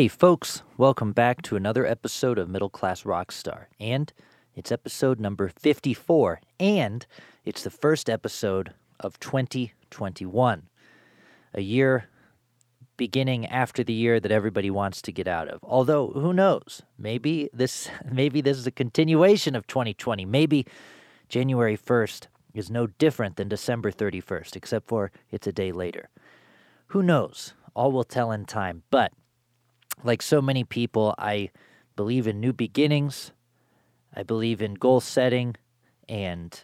Hey, folks, welcome back to another episode of Middle Class Rockstar. And it's episode number 54, and it's the first episode of 2021, a year beginning after the year that everybody wants to get out of. Although, who knows? Maybe this maybe this is a continuation of 2020. Maybe January 1st is no different than December 31st, except for it's a day later. Who knows? All will tell in time. But like so many people, I believe in new beginnings. I believe in goal setting and,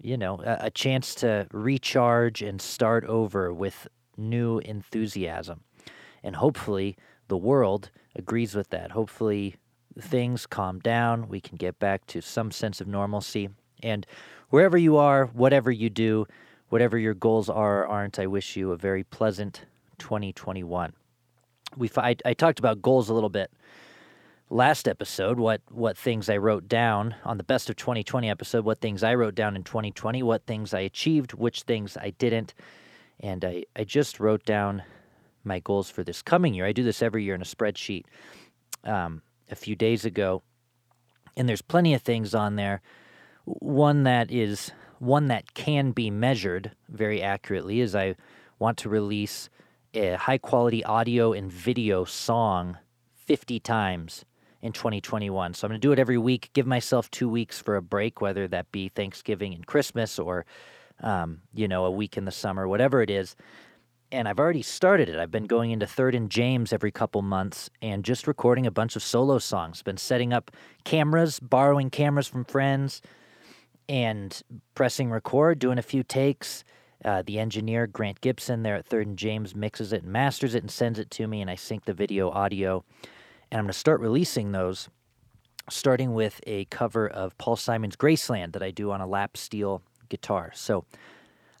you know, a, a chance to recharge and start over with new enthusiasm. And hopefully, the world agrees with that. Hopefully, things calm down. We can get back to some sense of normalcy. And wherever you are, whatever you do, whatever your goals are or aren't, I wish you a very pleasant 2021 we I, I talked about goals a little bit last episode what what things I wrote down on the best of 2020 episode what things I wrote down in 2020 what things I achieved which things I didn't. And I I just wrote down my goals for this coming year. I do this every year in a spreadsheet um, a few days ago. And there's plenty of things on there. One that is one that can be measured very accurately is I want to release a high quality audio and video song 50 times in 2021. So I'm going to do it every week, give myself two weeks for a break, whether that be Thanksgiving and Christmas or, um, you know, a week in the summer, whatever it is. And I've already started it. I've been going into Third and James every couple months and just recording a bunch of solo songs. Been setting up cameras, borrowing cameras from friends, and pressing record, doing a few takes uh, the engineer, Grant Gibson, there at Third and James, mixes it and masters it and sends it to me, and I sync the video audio. And I'm going to start releasing those, starting with a cover of Paul Simon's Graceland that I do on a lap steel guitar. So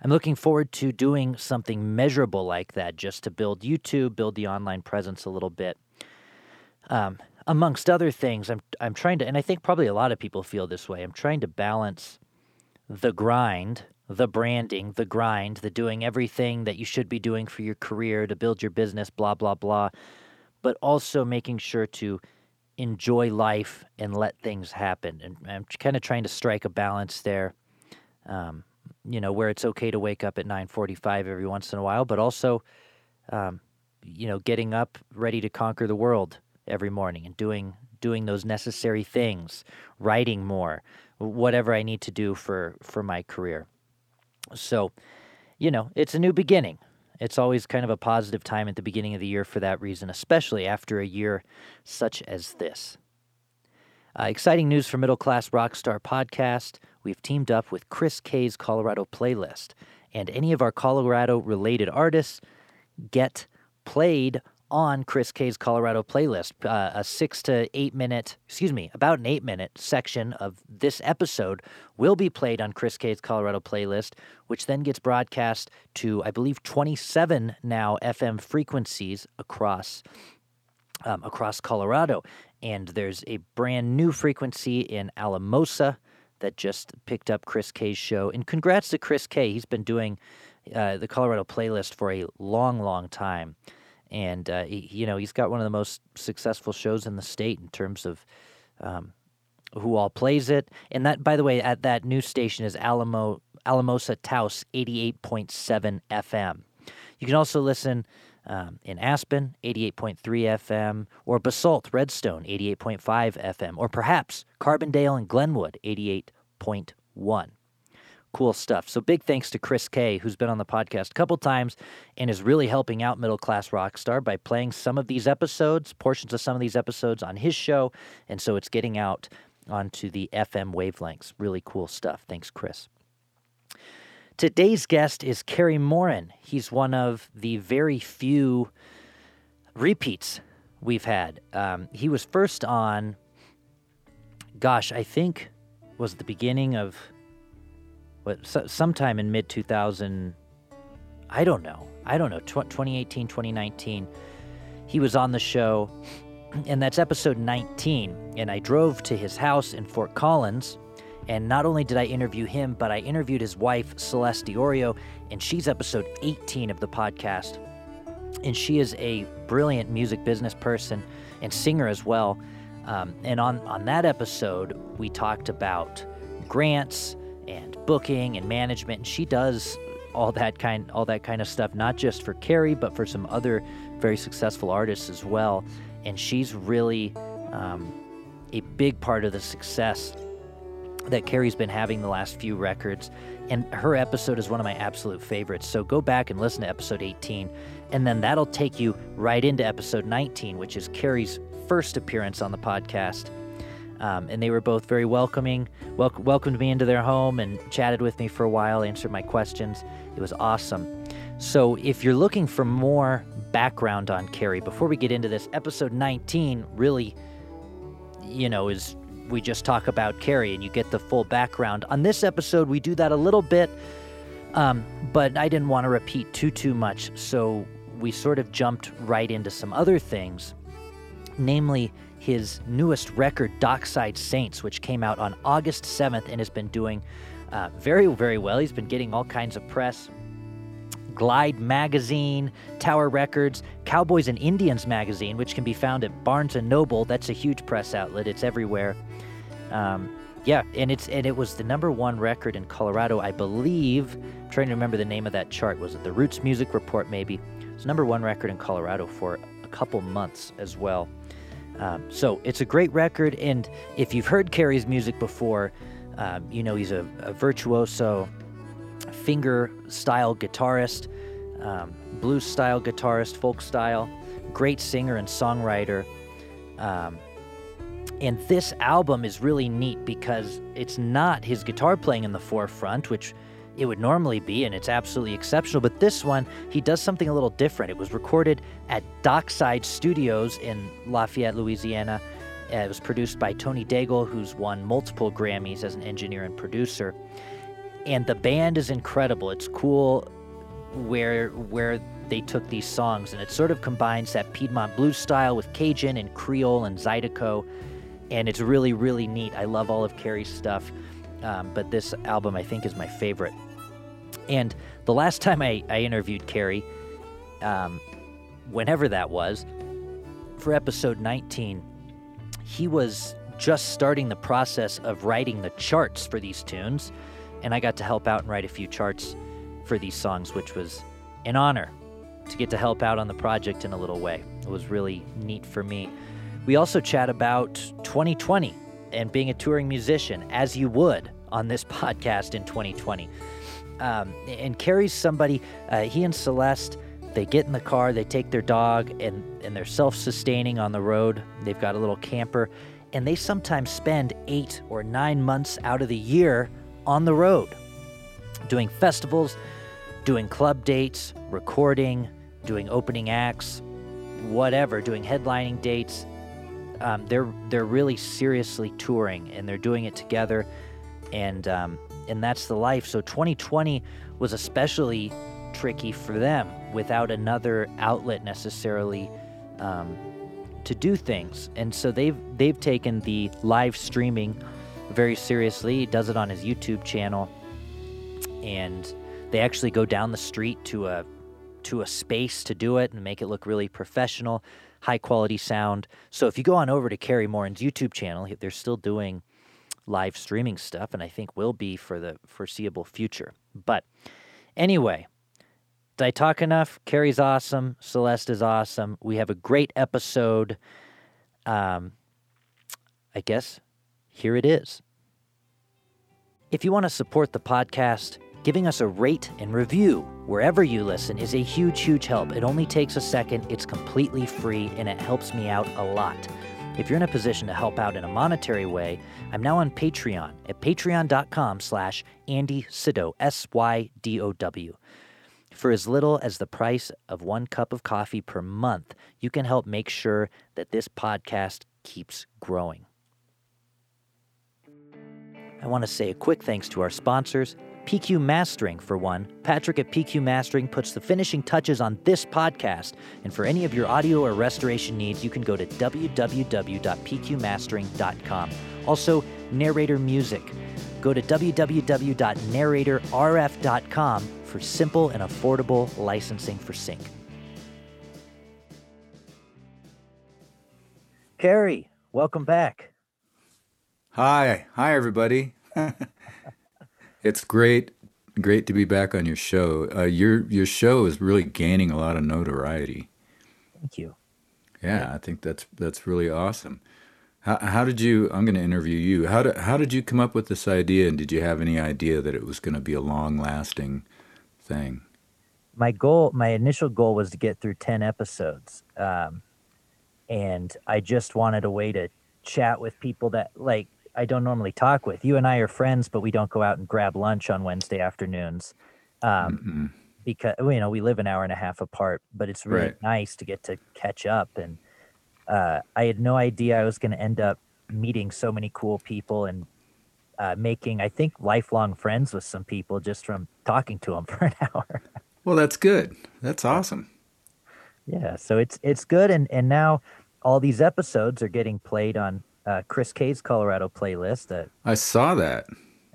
I'm looking forward to doing something measurable like that just to build YouTube, build the online presence a little bit. Um, amongst other things, I'm, I'm trying to, and I think probably a lot of people feel this way, I'm trying to balance the grind the branding, the grind, the doing everything that you should be doing for your career to build your business, blah, blah, blah, but also making sure to enjoy life and let things happen. And I'm kind of trying to strike a balance there. Um, you know, where it's okay to wake up at 9:45 every once in a while, but also, um, you know, getting up ready to conquer the world every morning and doing doing those necessary things, writing more, whatever I need to do for for my career. So, you know, it's a new beginning. It's always kind of a positive time at the beginning of the year for that reason, especially after a year such as this. Uh, exciting news for Middle Class Rockstar Podcast. We've teamed up with Chris K's Colorado Playlist, and any of our Colorado related artists get played on Chris K's Colorado playlist. Uh, a six to eight minute, excuse me, about an eight minute section of this episode will be played on Chris K's Colorado playlist, which then gets broadcast to, I believe, 27 now FM frequencies across. Um, across Colorado. And there's a brand new frequency in Alamosa that just picked up Chris K's show. And congrats to Chris K. He's been doing uh, the Colorado playlist for a long, long time and uh, he, you know he's got one of the most successful shows in the state in terms of um, who all plays it. And that, by the way, at that new station is Alamo Alamosa Taos, eighty-eight point seven FM. You can also listen um, in Aspen, eighty-eight point three FM, or Basalt, Redstone, eighty-eight point five FM, or perhaps Carbondale and Glenwood, eighty-eight point one cool stuff. So big thanks to Chris K, who's been on the podcast a couple times and is really helping out Middle Class Rockstar by playing some of these episodes, portions of some of these episodes on his show, and so it's getting out onto the FM wavelengths. Really cool stuff. Thanks, Chris. Today's guest is Kerry Morin. He's one of the very few repeats we've had. Um, he was first on, gosh, I think was the beginning of what so, sometime in mid 2000 I don't know. I don't know, 2018, 2019. He was on the show and that's episode 19 and I drove to his house in Fort Collins and not only did I interview him, but I interviewed his wife Celeste Diorio and she's episode 18 of the podcast. and she is a brilliant music business person and singer as well. Um, and on, on that episode, we talked about grants and booking and management. And she does all that kind all that kind of stuff, not just for Carrie, but for some other very successful artists as well. And she's really um, a big part of the success that Carrie's been having the last few records. And her episode is one of my absolute favorites. So go back and listen to episode 18, and then that'll take you right into episode 19, which is Carrie's first appearance on the podcast. Um, and they were both very welcoming, wel- welcomed me into their home and chatted with me for a while, answered my questions. It was awesome. So, if you're looking for more background on Carrie, before we get into this, episode 19 really, you know, is we just talk about Carrie and you get the full background. On this episode, we do that a little bit, um, but I didn't want to repeat too, too much. So, we sort of jumped right into some other things, namely his newest record, Dockside Saints, which came out on August 7th and has been doing uh, very, very well. He's been getting all kinds of press. Glide Magazine, Tower Records, Cowboys and Indians Magazine, which can be found at Barnes and Noble. That's a huge press outlet. It's everywhere. Um, yeah, and it's and it was the number one record in Colorado, I believe. I'm trying to remember the name of that chart. Was it the Roots Music Report? Maybe it's number one record in Colorado for a couple months as well. Um, so it's a great record, and if you've heard Carrie's music before, um, you know he's a, a virtuoso finger style guitarist, um, blues style guitarist, folk style, great singer and songwriter. Um, and this album is really neat because it's not his guitar playing in the forefront, which it would normally be, and it's absolutely exceptional. But this one, he does something a little different. It was recorded at Dockside Studios in Lafayette, Louisiana. Uh, it was produced by Tony Daigle, who's won multiple Grammys as an engineer and producer. And the band is incredible. It's cool where where they took these songs, and it sort of combines that Piedmont blues style with Cajun and Creole and Zydeco, and it's really really neat. I love all of Carrie's stuff, um, but this album I think is my favorite. And the last time I, I interviewed Carrie, um, whenever that was, for episode 19, he was just starting the process of writing the charts for these tunes. And I got to help out and write a few charts for these songs, which was an honor to get to help out on the project in a little way. It was really neat for me. We also chat about 2020 and being a touring musician, as you would on this podcast in 2020. Um, and Carrie's somebody, uh, he and Celeste, they get in the car, they take their dog, and, and they're self sustaining on the road. They've got a little camper, and they sometimes spend eight or nine months out of the year on the road doing festivals, doing club dates, recording, doing opening acts, whatever, doing headlining dates. Um, they're they're really seriously touring, and they're doing it together, and um, and that's the life. So 2020 was especially tricky for them without another outlet necessarily um, to do things, and so they've they've taken the live streaming very seriously. He does it on his YouTube channel, and they actually go down the street to a to a space to do it and make it look really professional, high quality sound. So if you go on over to Carrie Morin's YouTube channel, they're still doing live streaming stuff, and I think will be for the foreseeable future. But anyway, did I talk enough? Carrie's awesome. Celeste is awesome. We have a great episode. Um, I guess here it is. If you want to support the podcast, giving us a rate and review wherever you listen is a huge, huge help. It only takes a second, it's completely free, and it helps me out a lot. If you're in a position to help out in a monetary way, I'm now on Patreon at patreon.com slash Andy Sydow, S-Y-D-O-W. For as little as the price of one cup of coffee per month, you can help make sure that this podcast keeps growing. I want to say a quick thanks to our sponsors, PQ Mastering, for one. Patrick at PQ Mastering puts the finishing touches on this podcast. And for any of your audio or restoration needs, you can go to www.pqmastering.com. Also, narrator music. Go to www.narratorrf.com for simple and affordable licensing for sync. Carrie, welcome back. Hi. Hi, everybody. it's great, great to be back on your show. Uh, your your show is really gaining a lot of notoriety. Thank you. Yeah, I think that's that's really awesome. How, how did you? I'm going to interview you. How did how did you come up with this idea? And did you have any idea that it was going to be a long lasting thing? My goal, my initial goal, was to get through ten episodes, um, and I just wanted a way to chat with people that like I don't normally talk with. You and I are friends, but we don't go out and grab lunch on Wednesday afternoons. Um, mm-hmm. because you know we live an hour and a half apart, but it's really right. nice to get to catch up and uh, I had no idea I was going to end up meeting so many cool people and uh, making, I think, lifelong friends with some people just from talking to them for an hour. well, that's good. That's awesome. Yeah, so it's it's good, and and now all these episodes are getting played on uh, Chris K's Colorado playlist. Uh, I saw that,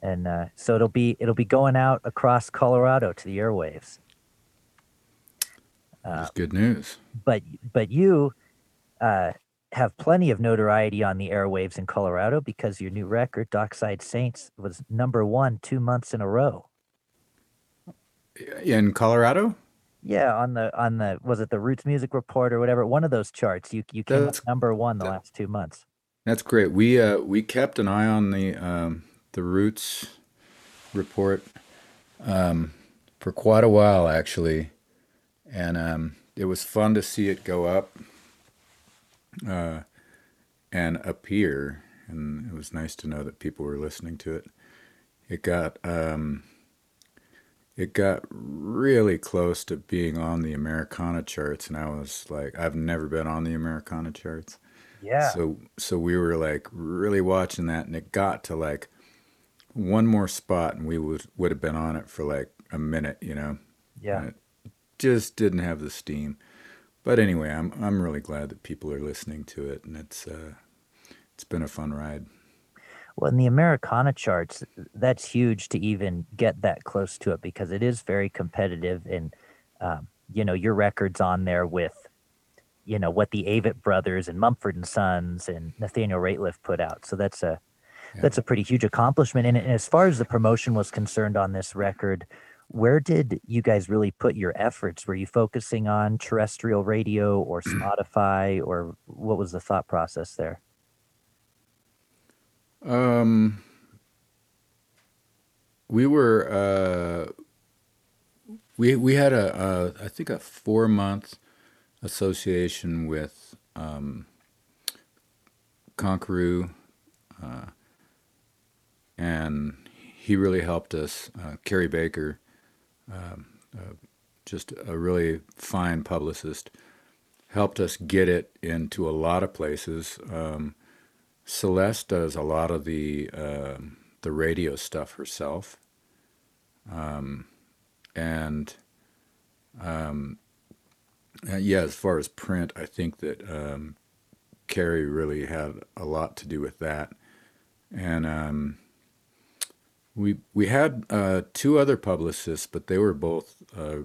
and uh, so it'll be it'll be going out across Colorado to the airwaves. That's good news. But but you uh, have plenty of notoriety on the airwaves in Colorado because your new record, Dockside Saints, was number one two months in a row. In Colorado? Yeah, on the on the was it the Roots Music Report or whatever one of those charts you you came number one the that, last two months. That's great. We uh we kept an eye on the um the Roots report um for quite a while actually, and um it was fun to see it go up uh, and appear. And it was nice to know that people were listening to it. It got um, it got really close to being on the Americana charts, and I was like, I've never been on the Americana charts. Yeah. So so we were like really watching that, and it got to like one more spot, and we would would have been on it for like a minute, you know. Yeah. just didn't have the steam but anyway, I'm I'm really glad that people are listening to it, and it's uh, it's been a fun ride. Well, in the Americana charts, that's huge to even get that close to it because it is very competitive, and um, you know your record's on there with you know what the Avett brothers and Mumford and Sons and Nathaniel Rateliff put out. So that's a yeah. that's a pretty huge accomplishment. And, and as far as the promotion was concerned on this record, where did you guys really put your efforts? Were you focusing on terrestrial radio or Spotify, or what was the thought process there? Um, we were uh, we we had a, a I think a four month association with um, Conqueroo, uh, and he really helped us. Uh, Cary Baker um, uh, just a really fine publicist, helped us get it into a lot of places. Um, Celeste does a lot of the uh, the radio stuff herself, um, and um, uh, yeah, as far as print, I think that um, Kerry really had a lot to do with that, and um, we we had uh, two other publicists, but they were both uh,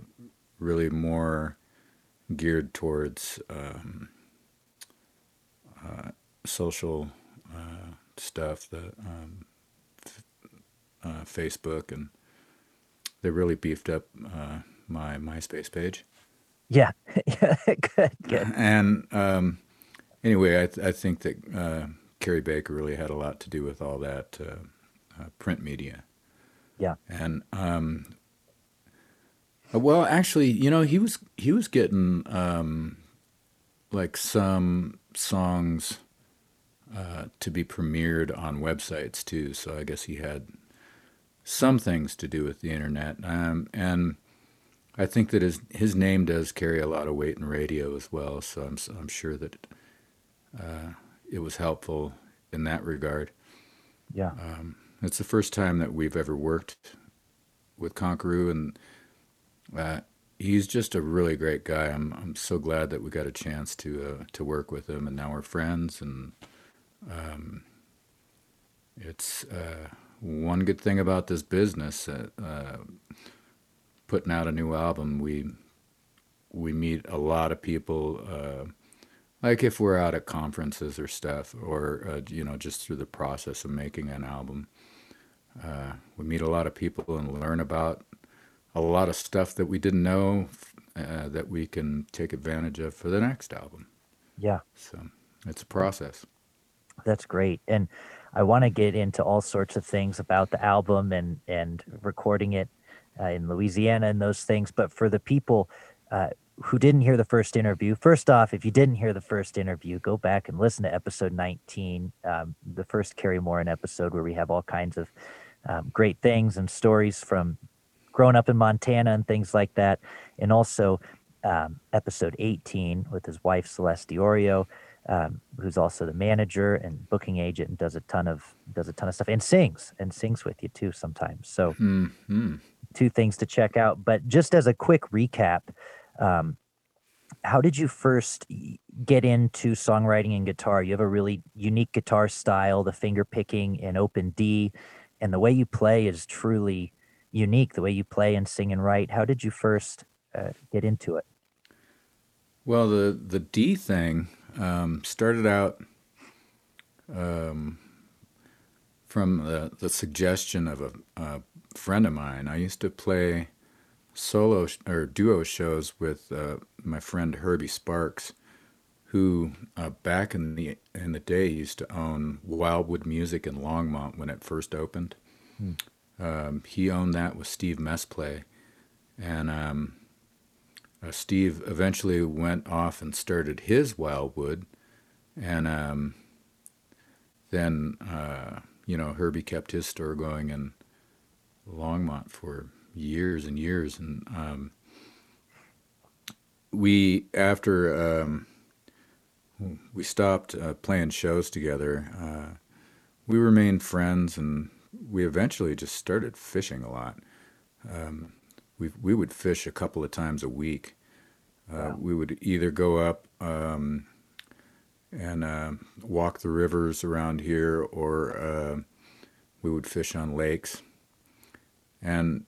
really more geared towards um, uh, social uh, stuff, the um, f- uh, Facebook, and they really beefed up my MySpace page. Yeah, good, good. And um, anyway, I, th- I think that Cary Baker really had a lot to do with all that uh, print media. Yeah. And um, well, actually, you know, he was he was getting um, like some songs uh, to be premiered on websites too. So I guess he had some things to do with the internet. Um, and I think that his his name does carry a lot of weight in radio as well. So I'm I'm sure that uh, it was helpful in that regard. Yeah. Um, it's the first time that we've ever worked with Conqueroo, and uh, he's just a really great guy. I'm I'm so glad that we got a chance to uh, to work with him, and now we're friends. And um, it's uh, one good thing about this business. Putting out a new album, we we meet a lot of people uh, like if we're out at conferences or stuff, or uh, you know, just through the process of making an album, uh, we meet a lot of people and learn about a lot of stuff that we didn't know uh, that we can take advantage of for the next album. Yeah. So it's a process. That's great. And I want to get into all sorts of things about the album and and recording it in Louisiana and those things. But for the people uh, who didn't hear the first interview, first off, if you didn't hear the first interview, go back and listen to episode 19, um, the first Kerry Morin episode, where we have all kinds of um, great things and stories from growing up in Montana and things like that. And also um, episode 18 with his wife, Celeste Diorio um, who's also the manager and booking agent and does a ton of does a ton of stuff and sings and sings with you too sometimes. So mm-hmm. two things to check out. But just as a quick recap, um, how did you first get into songwriting and guitar? You have a really unique guitar style, the finger picking in open D, and the way you play is truly unique. The way you play and sing and write. How did you first uh, get into it? Well, the the D thing um, started out um, from the, the suggestion of a, a, friend of mine. I used to play solo sh- or duo shows with uh, my friend Herbie Sparks, who uh, back in the in the day used to own Wildwood Music in Longmont when it first opened. Hmm. Um, he owned that with Steve Mesple, and um, uh, Steve eventually went off and started his Wildwood, and um, then uh, you know Herbie kept his store going in Longmont for years and years, and um, we after um, we stopped uh, playing shows together, uh, we remained friends, and we eventually just started fishing a lot. Um, we we would fish a couple of times a week. Uh, wow. We would either go up um, and uh, walk the rivers around here, or uh, we would fish on lakes. And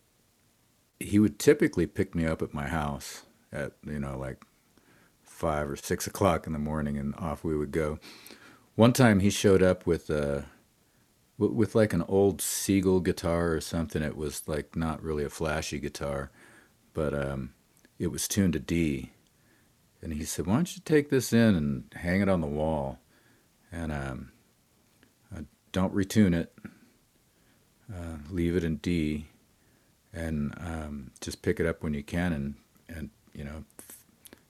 he would typically pick me up at my house at you know like five or six o'clock in the morning, and off we would go. One time he showed up with a uh, with like an old Seagull guitar or something. It was like not really a flashy guitar, but um, it was tuned to D. And he said, "Why don't you take this in and hang it on the wall, and um, uh, don't retune it. Uh, leave it in D, and um, just pick it up when you can, and and you know, f-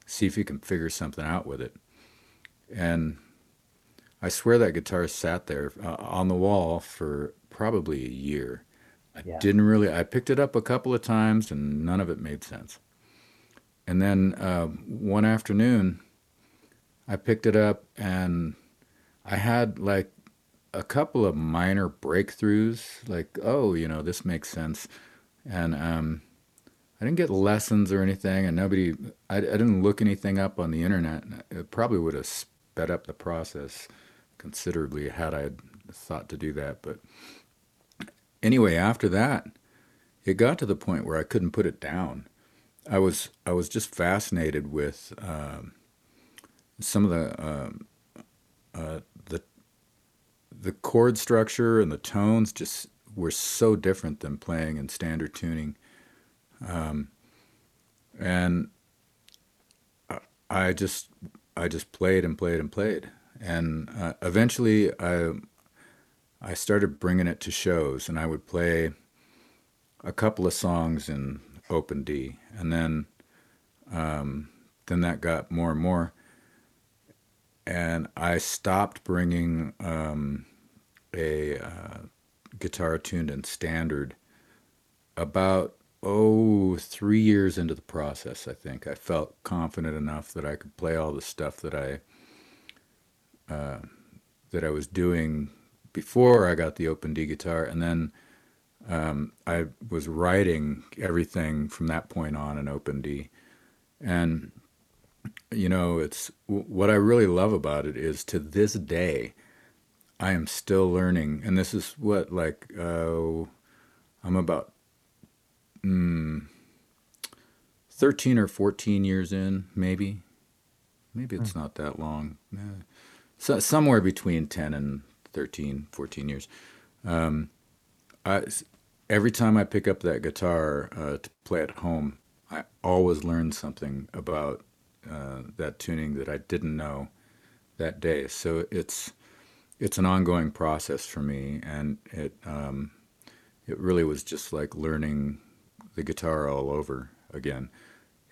see if you can figure something out with it." And I swear that guitar sat there uh, on the wall for probably a year. I yeah. didn't really. I picked it up a couple of times, and none of it made sense. And then uh, one afternoon, I picked it up, and I had like a couple of minor breakthroughs. Like, oh, you know, this makes sense. And um, I didn't get lessons or anything, and nobody. I, I didn't look anything up on the internet. It probably would have sped up the process considerably had I thought to do that. But anyway, after that, it got to the point where I couldn't put it down. I was I was just fascinated with um, some of the um, uh, the the chord structure and the tones just were so different than playing in standard tuning, um, and I just I just played and played and played and uh, eventually I I started bringing it to shows, and I would play a couple of songs in open D, and then um, then that got more and more, and I stopped bringing um, a uh, guitar tuned in standard about oh three years into the process. I think I felt confident enough that I could play all the stuff that I uh, that I was doing before I got the open D guitar, and then um, I was writing everything from that point on in open D, and you know, it's what I really love about it is to this day, I am still learning, and this is what like uh, I'm about mm, thirteen or fourteen years in, maybe. Maybe it's not that long. Eh, so, somewhere between 10 and 13, 14 years. Um, I, every time I pick up that guitar uh, to play at home, I always learn something about uh, that tuning that I didn't know that day. So it's it's an ongoing process for me, and it um, it really was just like learning the guitar all over again.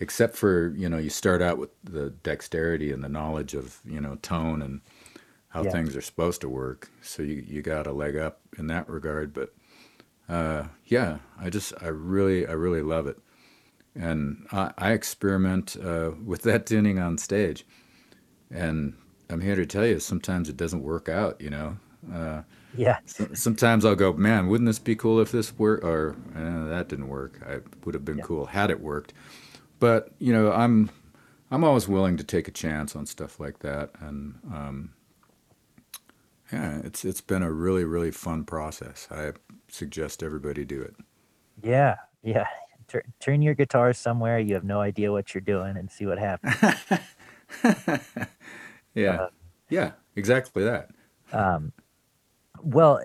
Except for you know you start out with the dexterity and the knowledge of you know tone and how yeah. things are supposed to work. So you you got a leg up in that regard. But uh, yeah, I just I really I really love it, and I, I experiment uh, with that tuning on stage, and I'm here to tell you sometimes it doesn't work out. You know. Uh, yeah. So, sometimes I'll go, man, wouldn't this be cool if this worked? Or eh, that didn't work. I would have been yeah. cool had it worked. But you know, I'm I'm always willing to take a chance on stuff like that, and um, yeah, it's it's been a really really fun process. I suggest everybody do it. Yeah, yeah. Tur- turn your guitar somewhere you have no idea what you're doing and see what happens. yeah, uh, yeah, exactly that. Um, well,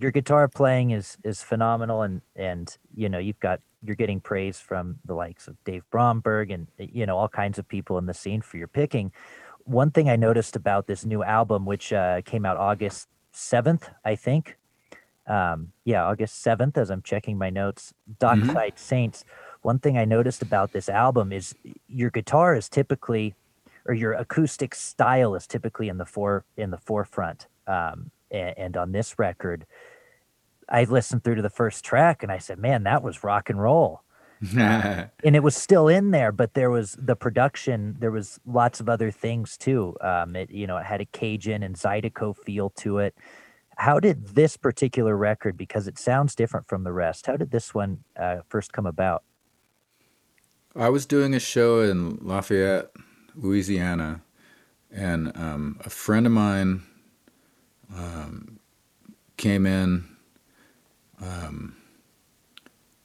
your guitar playing is is phenomenal, and and you know you've got you're getting praise from the likes of Dave Bromberg and you know all kinds of people in the scene for your picking one thing I noticed about this new album, which uh, came out August 7th, I think. Um, yeah, August 7th, as I'm checking my notes, Dockside mm-hmm. Saints. One thing I noticed about this album is your guitar is typically, or your acoustic style is typically in the for in the forefront. Um, and, and on this record, I listened through to the first track and I said, "Man, that was rock and roll." and it was still in there, but there was the production. There was lots of other things too. Um, it you know it had a Cajun and Zydeco feel to it. How did this particular record, because it sounds different from the rest, how did this one uh, first come about? I was doing a show in Lafayette, Louisiana, and um, a friend of mine um, came in. Um,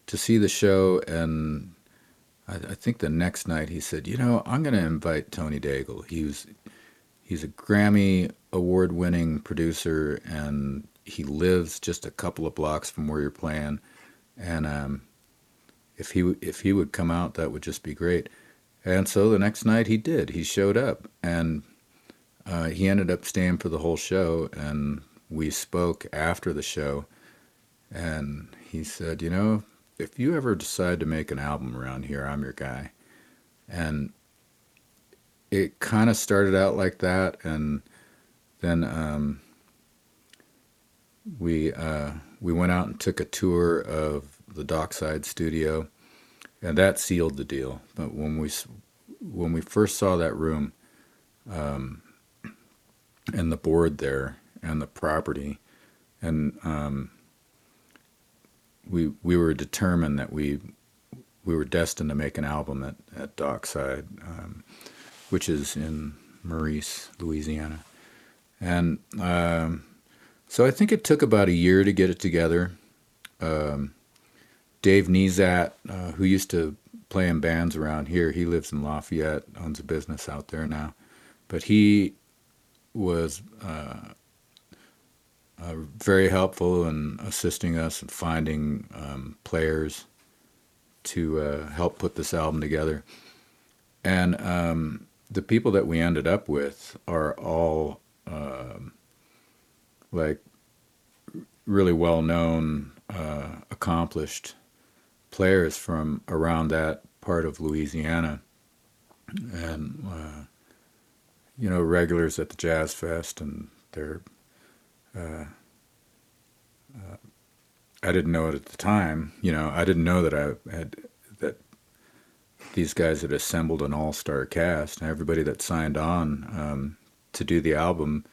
to see the show, and I, I think the next night he said, "You know, I'm going to invite Tony Daigle. He's he's a Grammy award-winning producer, and he lives just a couple of blocks from where you're playing, and um, if he if he would come out, that would just be great." And so the next night he did. He showed up, and uh, he ended up staying for the whole show, and we spoke after the show, and he said, "You know, if you ever decide to make an album around here, I'm your guy. And it kind of started out like that, and then um, we uh, we went out and took a tour of the Dockside studio, and that sealed the deal. But when we when we first saw that room, um, and the board there, and the property, and um, we we were determined that we we were destined to make an album at at Dockside, um, which is in Maurice, Louisiana, and um, so I think it took about a year to get it together. Um, Dave Nezat, uh, who used to play in bands around here, he lives in Lafayette, owns a business out there now, but he was uh, uh, very helpful in assisting us in finding um, players to uh, help put this album together. And um, the people that we ended up with are all um, like really well known, uh, accomplished players from around that part of Louisiana. And, uh, you know, regulars at the Jazz Fest, and they're uh, uh, I didn't know it at the time. You know, I didn't know that I had that these guys had assembled an all-star cast. And everybody that signed on um, to do the album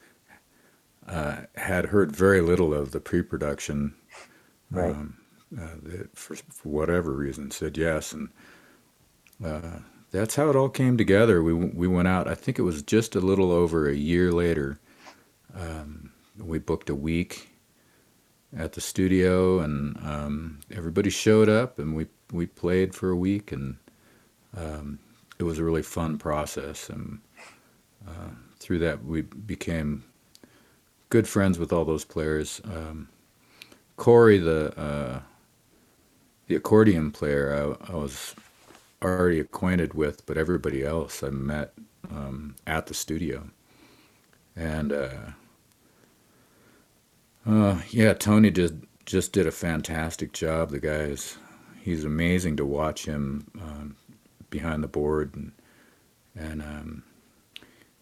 uh, had heard very little of the pre-production. Right. Um, uh, for, for, whatever reason, said yes, and uh, that's how it all came together. We we went out. I think it was just a little over a year later. Um, we booked a week at the studio, and um, everybody showed up, and we we played for a week, and um, it was a really fun process, and uh, through that we became good friends with all those players. Um, Corey, the uh, the accordion player, I, I, was already acquainted with, but everybody else I met um, at the studio, and uh, uh, yeah, Tony just just did a fantastic job. The guy is he's amazing to watch him um, behind the board, and and um,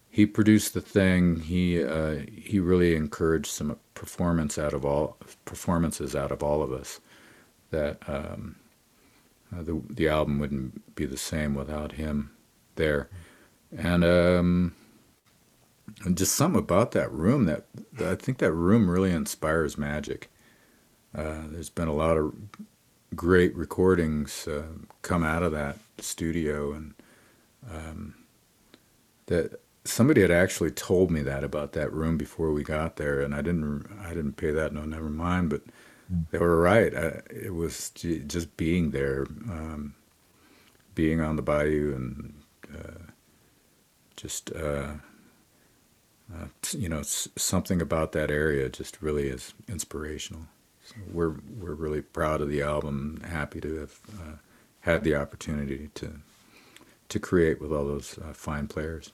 he produced the thing. He uh, he really encouraged some performance out of all performances out of all of us. That um, uh, the the album wouldn't be the same without him there, and um, and just something about that room that I think that room really inspires magic. Uh, there's been a lot of great recordings uh, come out of that studio, and um, that somebody had actually told me that about that room before we got there, and I didn't I didn't pay that no never mind, but mm. they were right. I, it was just being there, um, being on the bayou, and uh, just. Uh, you know, something about that area just really is inspirational. So we're we're really proud of the album. Happy to have uh, had the opportunity to to create with all those uh, fine players.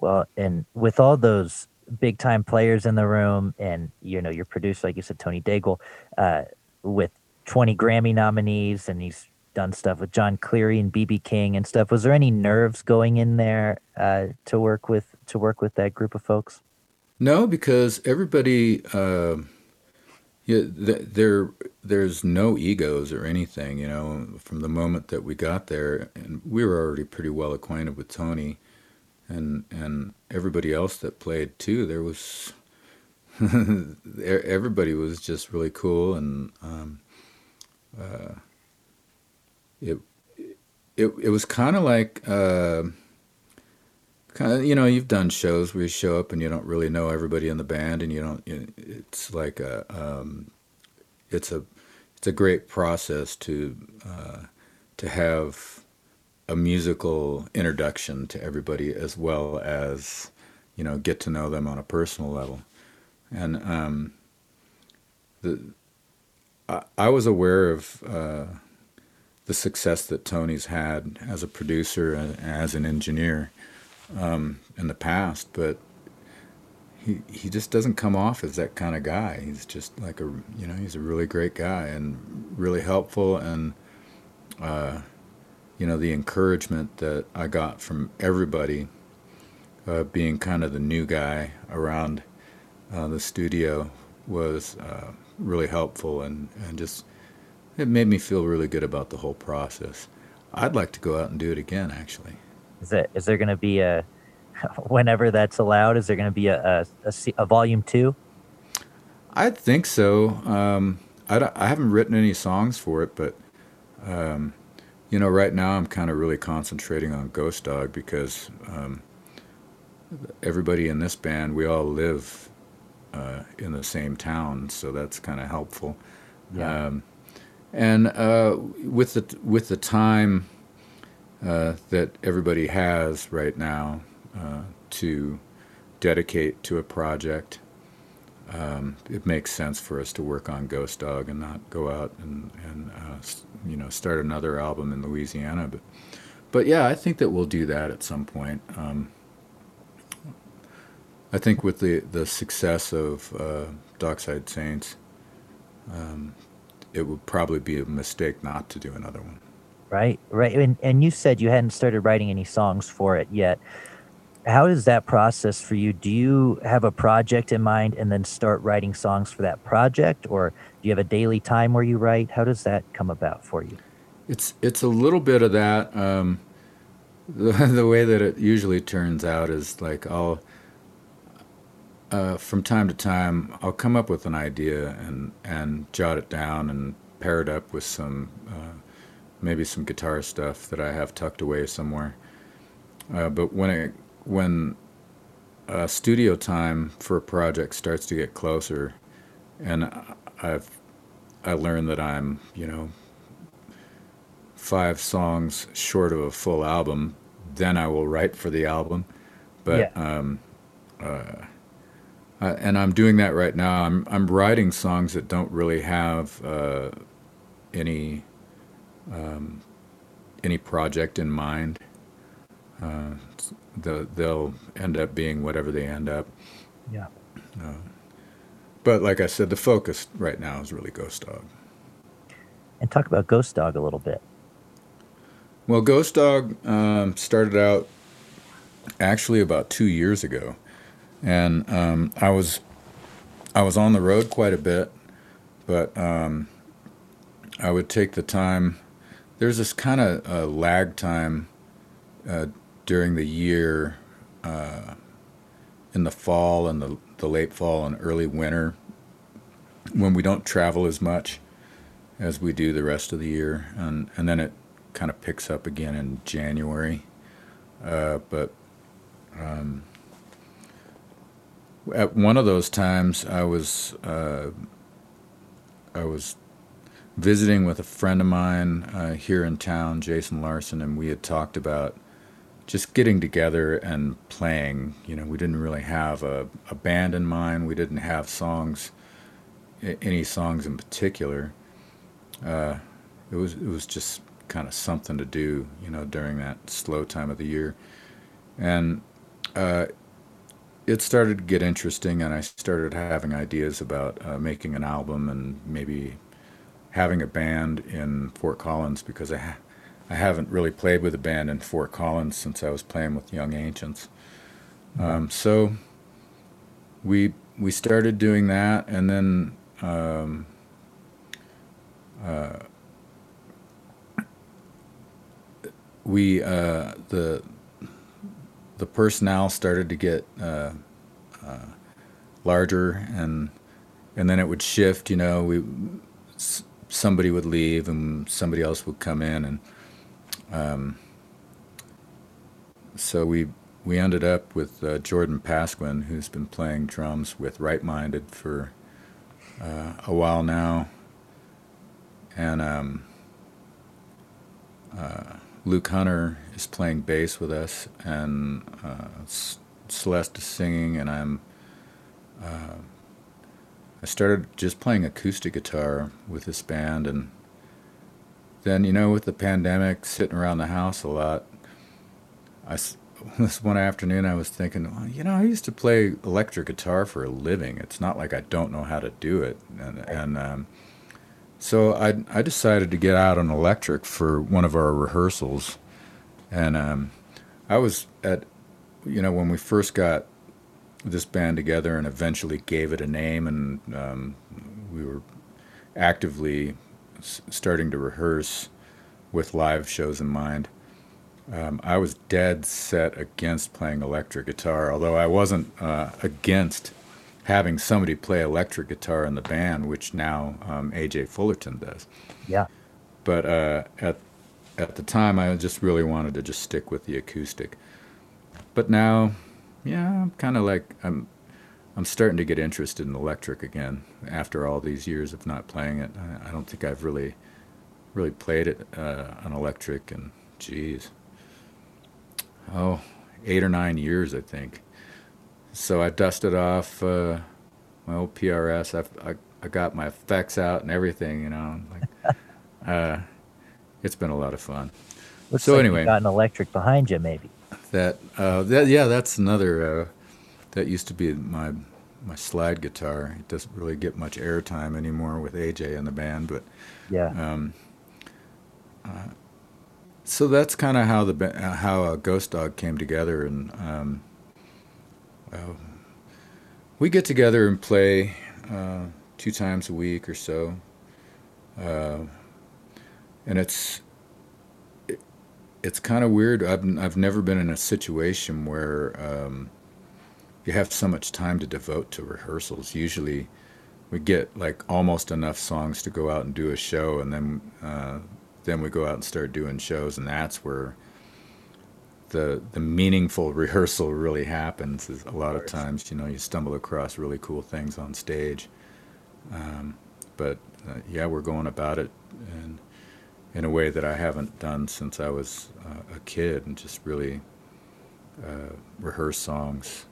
Well, and with all those big time players in the room, and you know your producer, like you said, Tony Daigle, uh, with 20 Grammy nominees, and he's done stuff with Jon Cleary and BB King and stuff. Was there any nerves going in there uh, to work with to work with that group of folks? No, because everybody, uh, yeah, th- there there's no egos or anything. You know, from the moment that we got there, and we were already pretty well acquainted with Tony, and and everybody else that played too. There was everybody was just really cool and. Um, uh, it it it was kind of like uh, kind of you know you've done shows where you show up and you don't really know everybody in the band and you don't you it's like a um, it's a it's a great process to uh, to have a musical introduction to everybody as well as you know get to know them on a personal level. And um, the I, I was aware of uh, the success that Tony's had as a producer and as an engineer um, in the past, but he he just doesn't come off as that kind of guy. He's just like a you know he's a really great guy and really helpful and uh, you know the encouragement that I got from everybody uh, being kind of the new guy around uh, the studio was uh, really helpful and and just it made me feel really good about the whole process. I'd like to go out and do it again, actually. Is that is there going to be a whenever that's allowed? Is there going to be a, a, a, a, volume two? I think so. Um, I, I haven't written any songs for it, but um, you know, right now I'm kind of really concentrating on Ghost Dog because um, everybody in this band we all live uh, in the same town, so that's kind of helpful. Yeah. And uh, with the with the time uh, that everybody has right now uh, to dedicate to a project, um, it makes sense for us to work on Ghost Dog and not go out and, and uh, you know start another album in Louisiana. But but yeah, I think that we'll do that at some point. Um, I think with the the success of uh, Dockside Saints. Um, it would probably be a mistake not to do another one. Right, right. And, and you said you hadn't started writing any songs for it yet. How is that process for you? Do you have a project in mind and then start writing songs for that project, or do you have a daily time where you write? How does that come about for you? It's it's a little bit of that. Um, the, the way that it usually turns out is like I'll uh, from time to time, I'll come up with an idea and, and jot it down and pair it up with some, uh, maybe some guitar stuff that I have tucked away somewhere. Uh, but when it, when uh, studio time for a project starts to get closer, and I've I learned that I'm you know five songs short of a full album, then I will write for the album. But Yeah. um, uh, uh, and I'm doing that right now. I'm I'm writing songs that don't really have uh, any um, any project in mind. Uh, the, they'll end up being whatever they end up. Yeah. But like I said, the focus right now is really Ghost Dog. And talk about Ghost Dog a little bit. Well, Ghost Dog um, started out actually about two years ago, and um, I was I was on the road quite a bit, but um, I would take the time. There's this kind of uh, lag time uh, during the year, uh, in the fall and the the late fall and early winter, when we don't travel as much as we do the rest of the year, and and then it kind of picks up again in January. Uh, but um, at one of those times, I was uh, I was visiting with a friend of mine uh, here in town, Jason Larson, and we had talked about just getting together and playing. You know, we didn't really have a, a band in mind. We didn't have songs, any songs in particular. Uh, it was it was just kind of something to do, you know, during that slow time of the year, and uh, it started to get interesting, and I started having ideas about uh, making an album and maybe having a band in Fort Collins because I ha- I haven't really played with a band in Fort Collins since I was playing with Young Ancients. Um, so we we started doing that, and then um, uh, we uh, the the personnel started to get uh, uh, larger, and and then it would shift. You know, we somebody would leave, and somebody else would come in, and um, so we we ended up with uh, Jordan Pasquin, who's been playing drums with Right Minded for uh, a while now, and um, uh, Luke Hunter is playing bass with us, and uh, Celeste is singing, and I'm. Uh, I started just playing acoustic guitar with this band, and then you know, with the pandemic, sitting around the house a lot. I this one afternoon I was thinking, well, you know, I used to play electric guitar for a living. It's not like I don't know how to do it, and and um, so I I decided to get out on electric for one of our rehearsals, and um, I was at, you know, when we first got this band together and eventually gave it a name, and um, we were actively s- starting to rehearse with live shows in mind. Um, I was dead set against playing electric guitar, although I wasn't uh, against having somebody play electric guitar in the band, which now um, AJ Fullerton does. Yeah. But uh, at at the time, I just really wanted to just stick with the acoustic. But now, yeah, I'm kind of like I'm I'm starting to get interested in electric again after all these years of not playing it. I, I don't think I've really really played it uh, on electric and geez, oh, eight or nine years I think. So I dusted off uh, my old PRS. I've, I I got my effects out and everything, you know. Like, uh, it's been a lot of fun. Looks So like anyway. you got an electric behind you, maybe. That, uh, that yeah, that's another. Uh, that used to be my my slide guitar. It doesn't really get much airtime anymore with AJ in the band, but Yeah. um, uh, so that's kind of how the uh, how uh, Ghost Dog came together, and um, uh, we get together and play uh, two times a week or so, uh, and it's it, it's kind of weird. I've I've never been in a situation where um, you have so much time to devote to rehearsals. Usually, we get like almost enough songs to go out and do a show, and then uh, then we go out and start doing shows, and that's where the the meaningful rehearsal really happens. Is a lot of times, you know, you stumble across really cool things on stage, um, but uh, yeah, we're going about it, and in a way that I haven't done since I was uh, a kid, and just really uh, rehearse songs.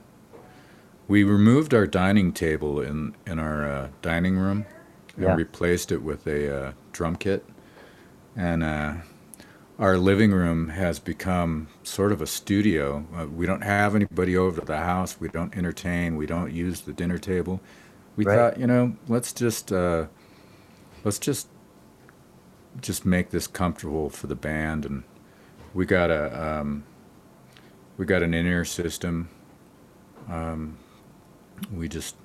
We removed our dining table in in our uh, dining room and Yeah. replaced it with a uh, drum kit, and uh, our living room has become sort of a studio. Uh, we don't have anybody over to the house. We don't entertain. We don't use the dinner table. We Right. thought, you know, let's just uh, let's just just make this comfortable for the band, and we got a um, we got an in-ear system. Um, we just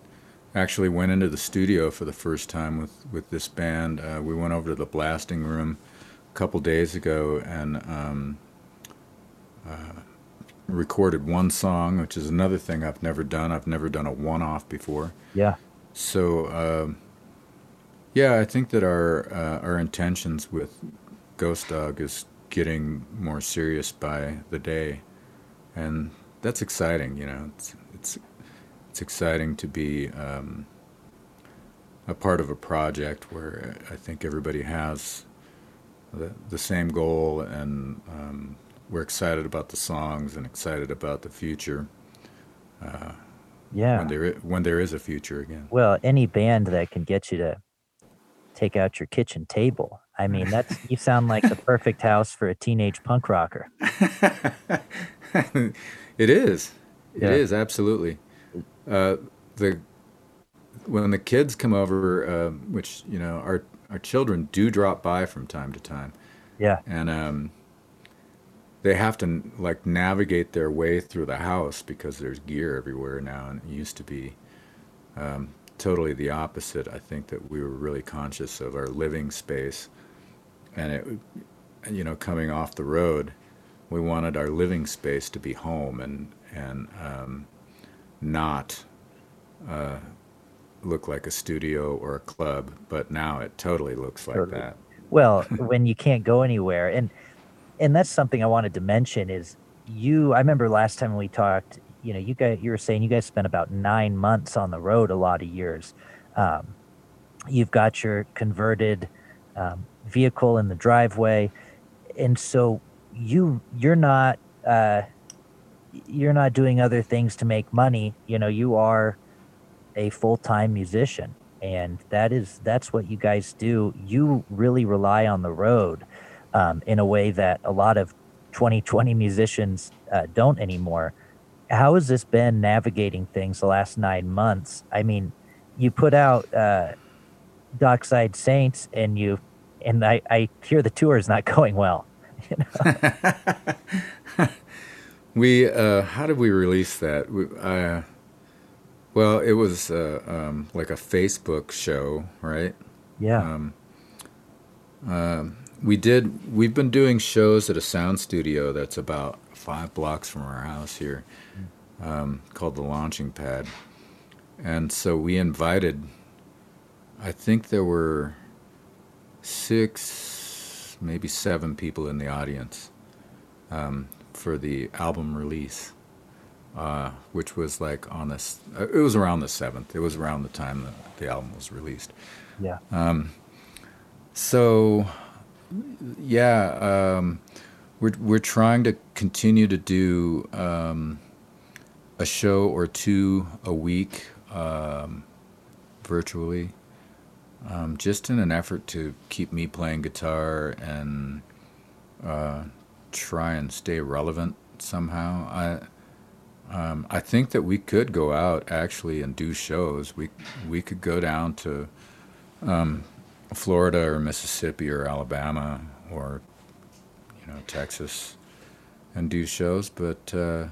actually went into the studio for the first time with with this band. Uh, we went over to the blasting room couple days ago and um, uh, recorded one song, which is another thing I've never done. I've never done a one-off before. Yeah. So um, yeah, I think that our uh, our intentions with Ghost Dog is getting more serious by the day, and that's exciting. You know, it's it's it's exciting to be um, a part of a project where I think everybody has the the same goal, and um, we're excited about the songs and excited about the future Yeah. when there when there is a future again. Well, any band that can get you to take out your kitchen table. I mean, that's you sound like the perfect house for a teenage punk rocker. it is. It Yeah. is absolutely. Uh, the when the kids come over, uh, which you know, our our children do drop by from time to time, Yeah. and um, they have to like navigate their way through the house because there's gear everywhere now, and it used to be um, totally the opposite. I think that we were really conscious of our living space, and it, you know, coming off the road, we wanted our living space to be home and and um, not uh, look like a studio or a club. But now it totally looks like Totally. that. Well, when you can't go anywhere, and and that's something I wanted to mention is you. I remember last time we talked. You know, you guys, you were saying you guys spent about nine months on the road a lot of years. Um, you've got your converted um, vehicle in the driveway, and so you you're not uh, you're not doing other things to make money. You know, you are a full time musician and that is that's what you guys do you really rely on the road um, in a way that a lot of 2020 musicians uh, don't anymore how has this been navigating things the last nine months i mean you put out uh, dockside saints and you and I, I hear the tour is not going well you know? We uh, how did we release that? We, uh, well, it was uh, um, like a Facebook show, right? yeah Um, um, we did. We've been doing shows at a sound studio that's about five blocks from our house here, um, called the Launching Pad, and so we invited. I think there were six, maybe seven people in the audience um, for the album release, uh, which was like on this. Uh, it was around the seventh. It was around the time that the album was released. yeah Um, So, yeah, um, we're we're trying to continue to do um, a show or two a week um, virtually, um, just in an effort to keep me playing guitar and uh, try and stay relevant somehow. I. Um, I think that we could go out actually and do shows. We we could go down to Florida or Mississippi or Alabama or you know Texas and do shows, but uh,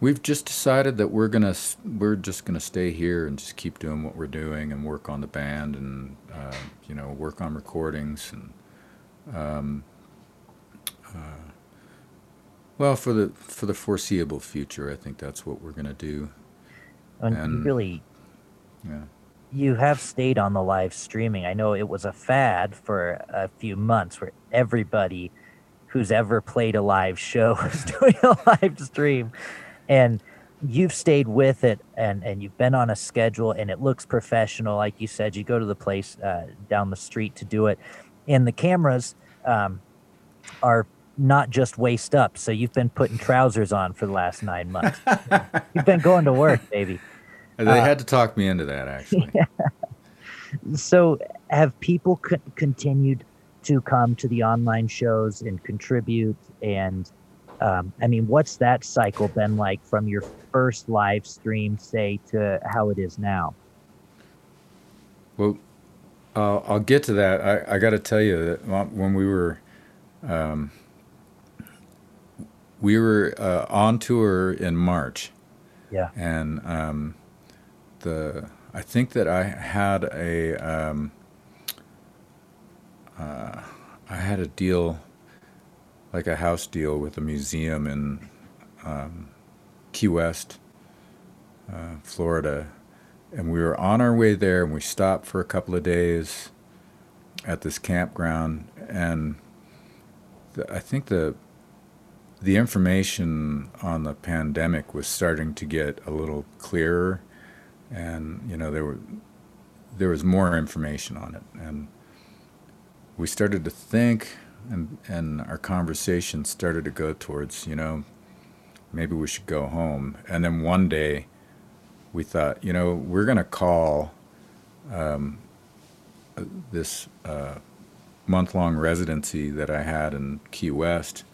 we've just decided that we're gonna we're just gonna stay here and just keep doing what we're doing and work on the band and uh, you know work on recordings and um, uh, well for the for the foreseeable future, I think that's what we're gonna do. and you and- really Yeah. you have stayed on the live streaming. I know it was a fad for a few months where everybody who's ever played a live show is doing a live stream. And you've stayed with it and, and you've been on a schedule and it looks professional. Like you said, you go to the place uh, down the street to do it. and the cameras um, are not just waist up. So you've been putting trousers on for the last nine months. you've been going to work, baby. They uh, had to talk me into that, actually. Yeah. So have people co- continued to come to the online shows and contribute? And um, I mean, what's that cycle been like from your first live stream, say, to how it is now? Well, uh, I'll get to that. I, I got to tell you that when we were um, we were uh, on tour in March. Yeah. And um, the I think that I had a um, uh, I had a deal, like a house deal with a museum in um, Key West, uh, Florida, and we were on our way there, and we stopped for a couple of days at this campground, and the, I think the the information on the pandemic was starting to get a little clearer, and you know there were there was more information on it, and we started to think, and and our conversation started to go towards you know maybe we should go home, and then one day we thought you know we're gonna call um, this uh, month long residency that I had in Key West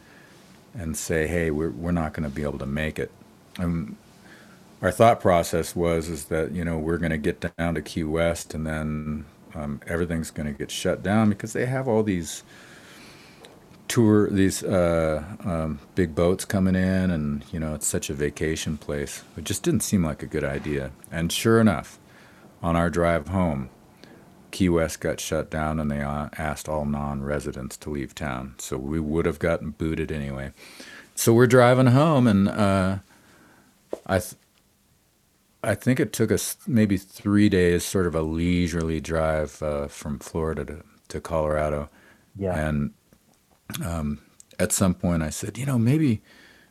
and say, hey, we're, we're not going to be able to make it. And our thought process was is that you know we're going to get down to Key West and then um, everything's going to get shut down because they have all these tour these uh, um, big boats coming in and you know it's such a vacation place. It just didn't seem like a good idea. And sure enough, on our drive home, Key West got shut down and they uh, asked all non residents to leave town. So we would have gotten booted anyway. So we're driving home, and uh, I, th- I think it took us maybe three days, sort of a leisurely drive uh, from Florida to, to Colorado. Yeah. And um, at some point, I said, you know, maybe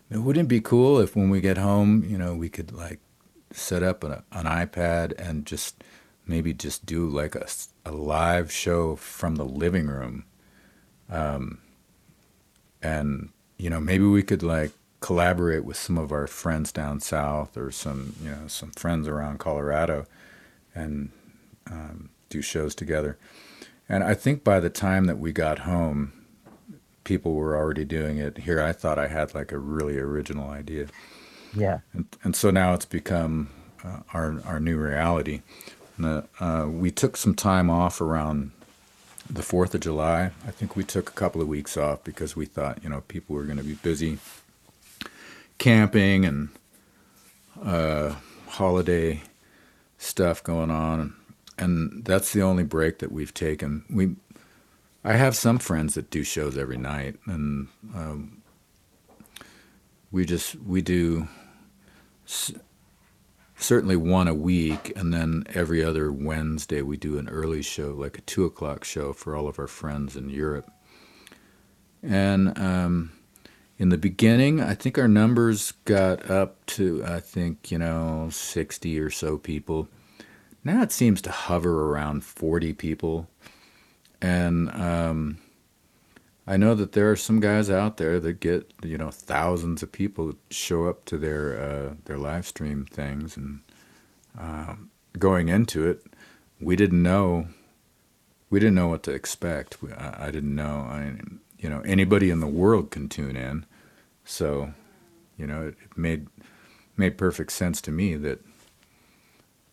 it wouldn't be cool if when we get home, you know, we could like set up an, an iPad and just maybe just do like a, a live show from the living room. Um, and, you know, maybe we could like collaborate with some of our friends down south or some, you know, some friends around Colorado and um, do shows together. And I think by the time that we got home, people were already doing it. Here, I thought I had like a really original idea. Yeah. And, and so now it's become uh, our, our new reality. Uh, we took some time off around the 4th of July. I think we took a couple of weeks off because we thought, you know, people were going to be busy camping and uh, holiday stuff going on. And that's the only break that we've taken. We, I have some friends that do shows every night, and um, we just we do certainly one a week, and then every other Wednesday we do an early show, like a two o'clock show for all of our friends in Europe. And um, in the beginning, I think our numbers got up to I think you know sixty or so people. Now it seems to hover around forty people, and um, I know that there are some guys out there that get you know thousands of people show up to their uh, their live stream things, and um, going into it, we didn't know we didn't know what to expect. I, I didn't know. I you know anybody in the world can tune in, so you know it, it made made perfect sense to me that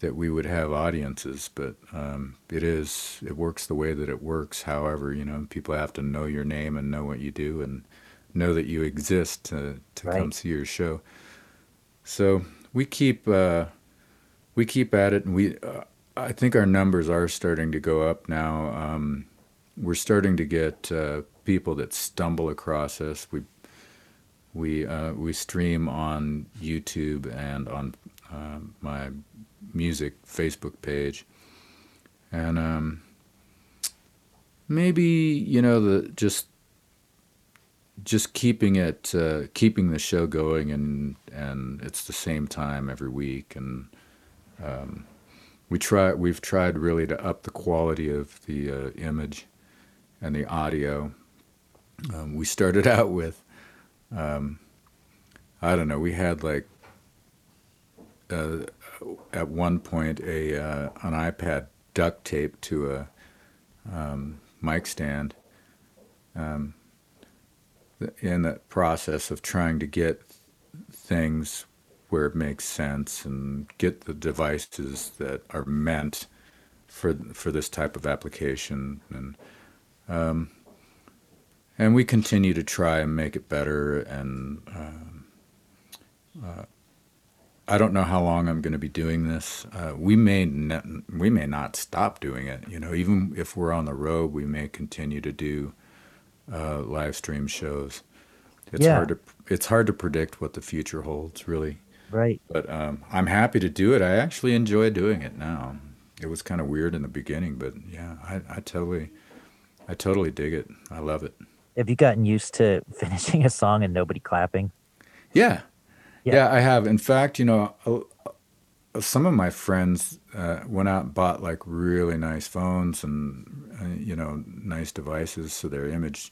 that we would have audiences, but um, it is it works the way that it works. However, you know, people have to know your name and know what you do and know that you exist to to right. come see your show. So we keep uh, we keep at it, and we uh, I think our numbers are starting to go up now. Um, we're starting to get uh, people that stumble across us. We we uh, we stream on YouTube and on uh, my music Facebook page, and um, maybe you know the just just keeping it uh, keeping the show going and and it's the same time every week and um, we try we've tried really to up the quality of the uh, image and the audio. Um, we started out with, um, I don't know, we had like uh, at one point a uh, an iPad duct taped to a um, mic stand. Um, in the process of trying to get things where it makes sense and get the devices that are meant for for this type of application and um, and we continue to try and make it better and um, uh, I don't know how long I'm going to be doing this. Uh, we may ne- we may not stop doing it. You know, even if we're on the road, we may continue to do uh, live stream shows. It's Yeah. hard to it's hard to predict what the future holds, really. Right. But um, I'm happy to do it. I actually enjoy doing it now. It was kind of weird in the beginning, but yeah, I, I totally, I totally dig it. I love it. Have you gotten used to finishing a song and nobody clapping? Yeah. Yeah. yeah, I have. In fact, you know, uh, some of my friends uh, went out and bought like really nice phones and uh, you know nice devices, so their image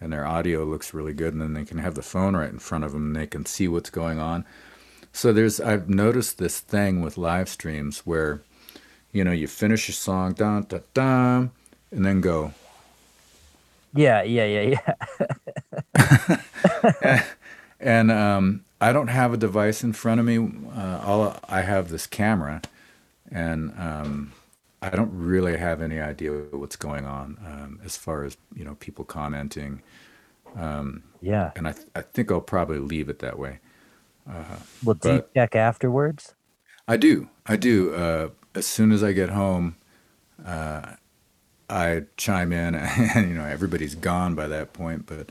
and their audio looks really good, and then they can have the phone right in front of them, and they can see what's going on. So there's I've noticed this thing with live streams where, you know, you finish your song, da da da, and then go, Yeah, yeah, yeah, yeah. and um, I don't have a device in front of me. Uh, all I have this camera, and um, I don't really have any idea what's going on um, as far as you know people commenting. Yeah. And I th- I think I'll probably leave it that way. Well, do you check afterwards? I do. I do. Uh, as soon as I get home, uh, I chime in, and you know everybody's gone by that point. But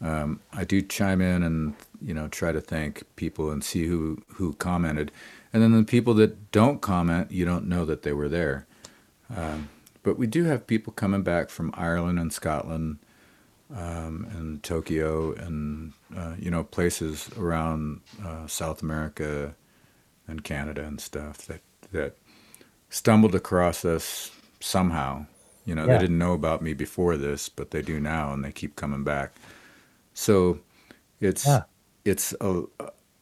um, I do chime in and you know try to thank people and see who who commented, and then the people that don't comment, you don't know that they were there. Um, but we do have people coming back from Ireland and Scotland, um, and Tokyo, and uh, you know places around uh, South America and Canada and stuff that that stumbled across us somehow. You know, Yeah. they didn't know about me before this, but they do now, and they keep coming back. So it's Yeah. It's a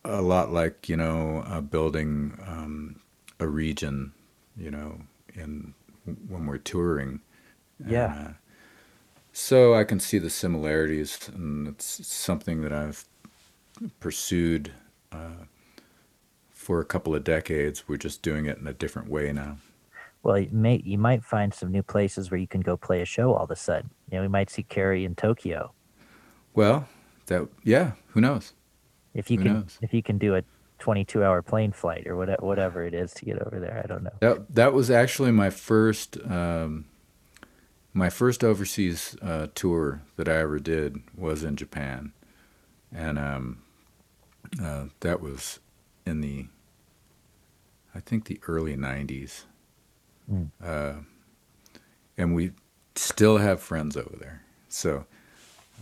a lot like you know uh, building um, a region. You know, in when we're touring. Yeah. And, uh, so I can see the similarities, and it's something that I've pursued uh, for a couple of decades. We're just doing it in a different way now. Well, you may you might find some new places where you can go play a show all of a sudden. You know, we might see Carrie in Tokyo Well, that yeah, who knows? If you Who can knows? if you can do a 22 hour plane flight or whatever whatever it is to get over there. I don't know. That that was actually my first um, my first overseas uh, tour that I ever did was in Japan, and um, uh, that was in the I think the early '90s, Mm. uh, and we still have friends over there. So.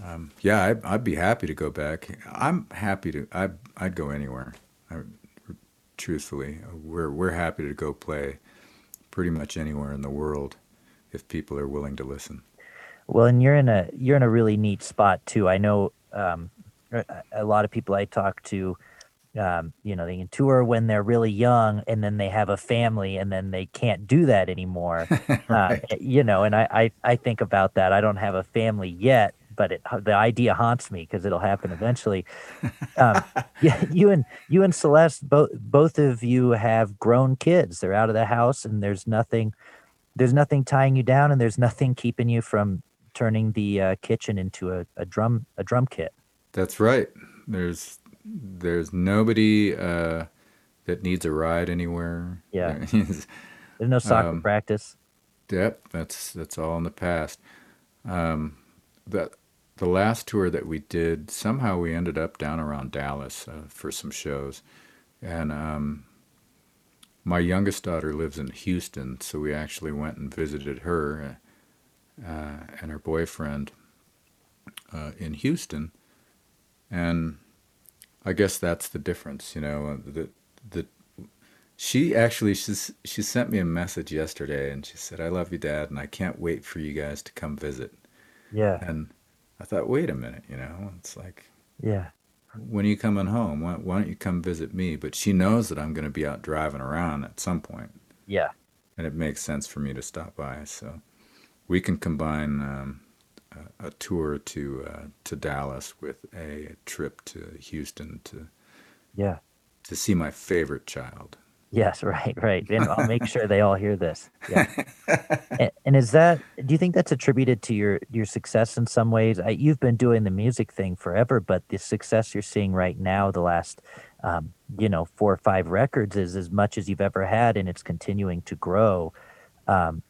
Um, yeah, I'd, I'd be happy to go back. I'm happy to. I I'd go anywhere. I, truthfully, we're we're happy to go play pretty much anywhere in the world if people are willing to listen. Well, and you're in a you're in a really neat spot too. I know um, a, lot of people I talk to, um, you know, they can tour when they're really young, and then they have a family, and then they can't do that anymore. uh, you know, and I, I I think about that. I don't have a family yet, but it, the idea haunts me because it'll happen eventually. Um, yeah, you and you and Celeste both both of you have grown kids. They're out of the house, and there's nothing there's nothing tying you down, and there's nothing keeping you from turning the uh, kitchen into a, a drum a drum kit. That's right. There's there's nobody uh, that needs a ride anywhere. Yeah. There's no soccer Um, practice. Yep, that's that's all in the past. Um, the the last tour that we did, somehow we ended up down around Dallas uh, for some shows, and um, my youngest daughter lives in Houston, so we actually went and visited her uh, and her boyfriend uh, in Houston, and I guess that's the difference, you know. uh, The the she actually she's, she sent me a message yesterday and she said, "I love you, Dad, and I can't wait for you guys to come visit." Yeah. And I thought, wait a minute, you know, it's like, Yeah. when are you coming home? Why, why don't you come visit me? But she knows that I'm going to be out driving around at some point, Yeah. and it makes sense for me to stop by. So we can combine um, a, a tour to uh, to Dallas with a trip to Houston to Yeah. to see my favorite child. Yes, right, right. And I'll make sure they all hear this. Yeah. and, and is that do you think that's attributed to your your success in some ways? I, you've been doing the music thing forever, but the success you're seeing right now, the last um, you know four or five records, is as much as you've ever had, and it's continuing to grow. Um,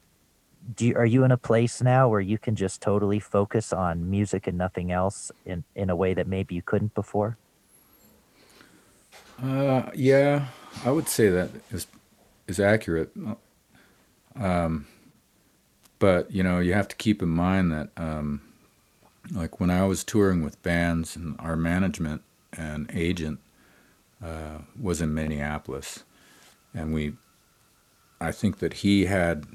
do you, are you in a place now where you can just totally focus on music and nothing else in in a way that maybe you couldn't before? Uh, yeah, I would say that is is accurate. Um, but you know, you have to keep in mind that, um, like when I was touring with bands, and our management and agent uh, was in Minneapolis, and we, I think that he had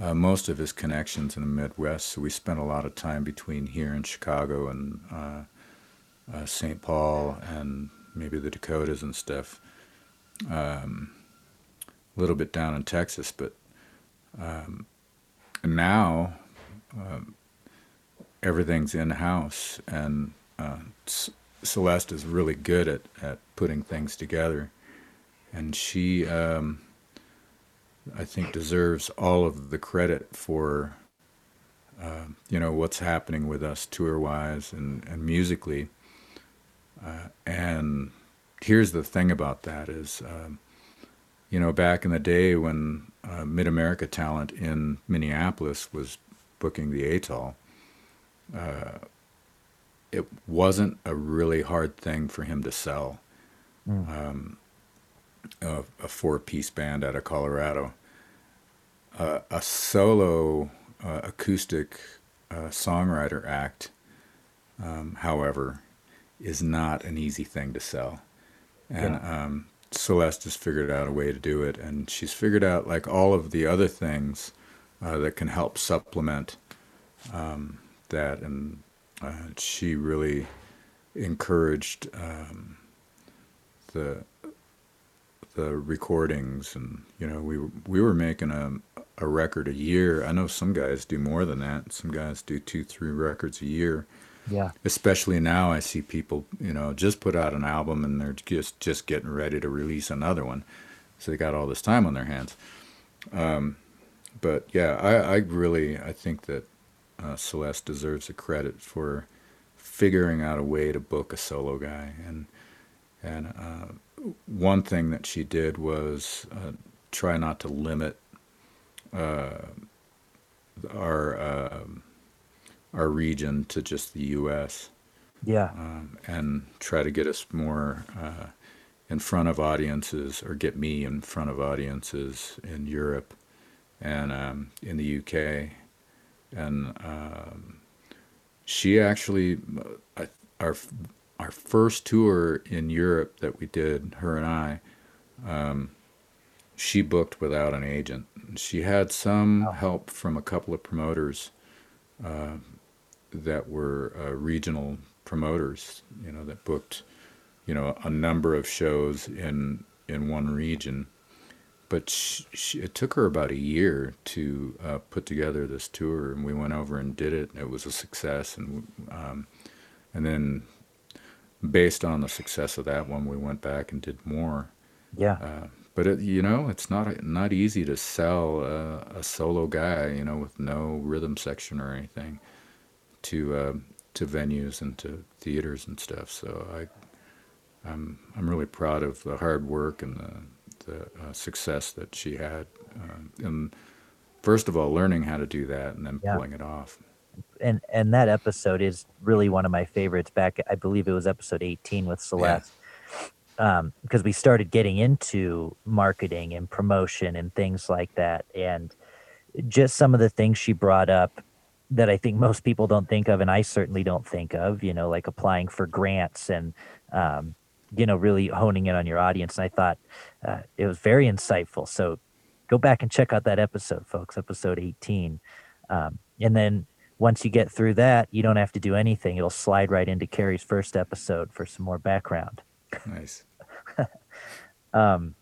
uh, most of his connections in the Midwest, so we spent a lot of time between here in Chicago and uh, uh, St. Paul and maybe the Dakotas and stuff. Um, a little bit down in Texas, but um, now um, everything's in house, and uh, Celeste is really good at, at putting things together, and she, um, I think, deserves all of the credit for. Uh, you know what's happening with us tour wise and, and musically uh, and here's the thing about that is, um, you know, back in the day when uh, Mid America Talent in Minneapolis was booking the Atoll, uh, it wasn't a really hard thing for him to sell Mm. um, a, a four piece band out of Colorado. Uh, a solo uh, acoustic uh, songwriter act, um, however, is not an easy thing to sell. And um, Celeste has figured out a way to do it, and she's figured out like all of the other things uh, that can help supplement um, that. And uh, she really encouraged um, the the recordings, and you know we were- we were making a a record a year. I know some guys do more than that. Some guys do two, three records a year Yeah. especially now i see people you know just put out an album and they're just just getting ready to release another one. So they got all this time on their hands. Um, but yeah I, I really i think that uh, celeste deserves the credit for figuring out a way to book a solo guy. And and uh, one thing that she did was uh, try not to limit uh, our um our region to just the U.S. Yeah. Um, and try to get us more uh, in front of audiences, or get me in front of audiences in Europe and um, in the U.K. And um, she actually, uh, our our first tour in Europe that we did, her and I, um, she booked without an agent. She had some help from a couple of promoters uh, that were uh, regional promoters, you know, that booked, you know, a number of shows in in one region. But sh she, it took her about a year to uh, put together this tour, and we went over and did it. And it was a success, and um, and then based on the success of that one, we went back and did more. Yeah. Uh, but it, you know, it's not not easy to sell uh, a solo guy, you know, with no rhythm section or anything, to uh, to venues and to theaters and stuff. So I, I'm I'm really proud of the hard work and the the uh, success that she had, uh, and first of all, learning how to do that and then Yeah. pulling it off. and and that episode is really one of my favorites back i believe it was episode 18 with celeste um, because we started getting into marketing and promotion and things like that and just some of the things she brought up that i think most people don't think of and i certainly don't think of you know like applying for grants and um, you know really honing in on your audience and i thought uh, it was very insightful so go back and check out that episode folks episode 18 um, and then once you get through that, you don't have to do anything. It'll slide right into Carrie's first episode for some more background. Nice. um,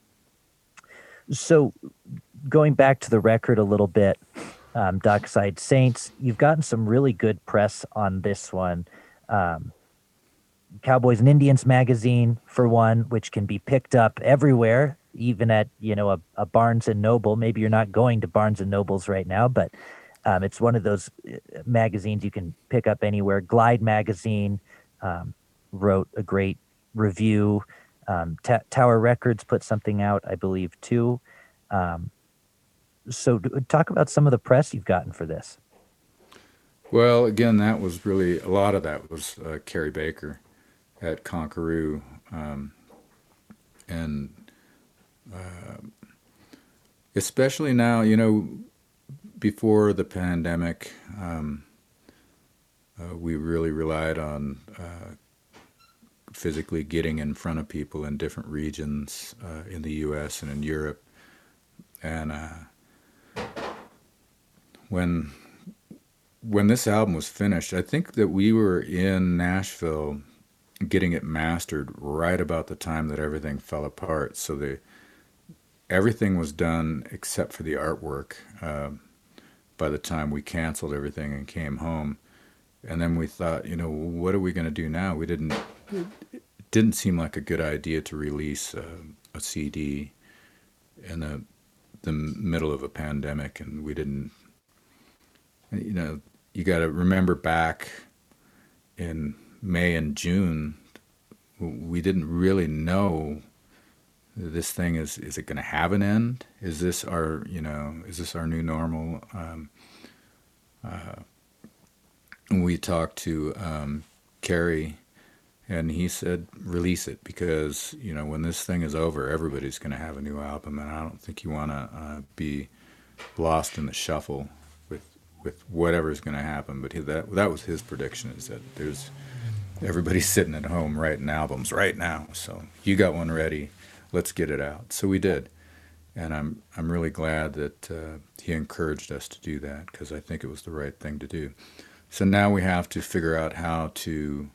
so, going back to the record a little bit, um, Dockside Saints, you've gotten some really good press on this one. Um, Cowboys and Indians magazine, for one, which can be picked up everywhere, even at you know a, a Barnes and Noble. Maybe you're not going to Barnes and Nobles right now, but um, it's one of those uh, magazines you can pick up anywhere. Glide magazine um, wrote a great review. Um, T- Tower Records put something out, I believe, too. Um, so, talk about some of the press you've gotten for this. Well, again, that was really a lot of that was uh, Cary Baker at Conqueroo, um, and uh, especially now, you know, before the pandemic, um, uh, we really relied on uh, physically getting in front of people in different regions uh, in the U.S. and in Europe, and uh, when when this album was finished, I think that we were in Nashville getting it mastered right about the time that everything fell apart. So the everything was done except for the artwork uh, by the time we canceled everything and came home. And then we thought, you know, what are we going to do now? We didn't. It didn't seem like a good idea to release a, a CD in the the middle of a pandemic, and we didn't. You know, you got to remember back in May and June, we didn't really know this thing is is it going to have an end? Is this our you know is this our new normal? Um, uh, we talked to um, Cary, and he said release it because you know when this thing is over, everybody's going to have a new album, and I don't think you want to uh, be lost in the shuffle with whatever's going to happen. But he, that that was his prediction is that there's everybody's sitting at home writing albums right now. So you got one ready, let's get it out. So we did, and I'm I'm really glad that uh, he encouraged us to do that because I think it was the right thing to do. So now we have to figure out how to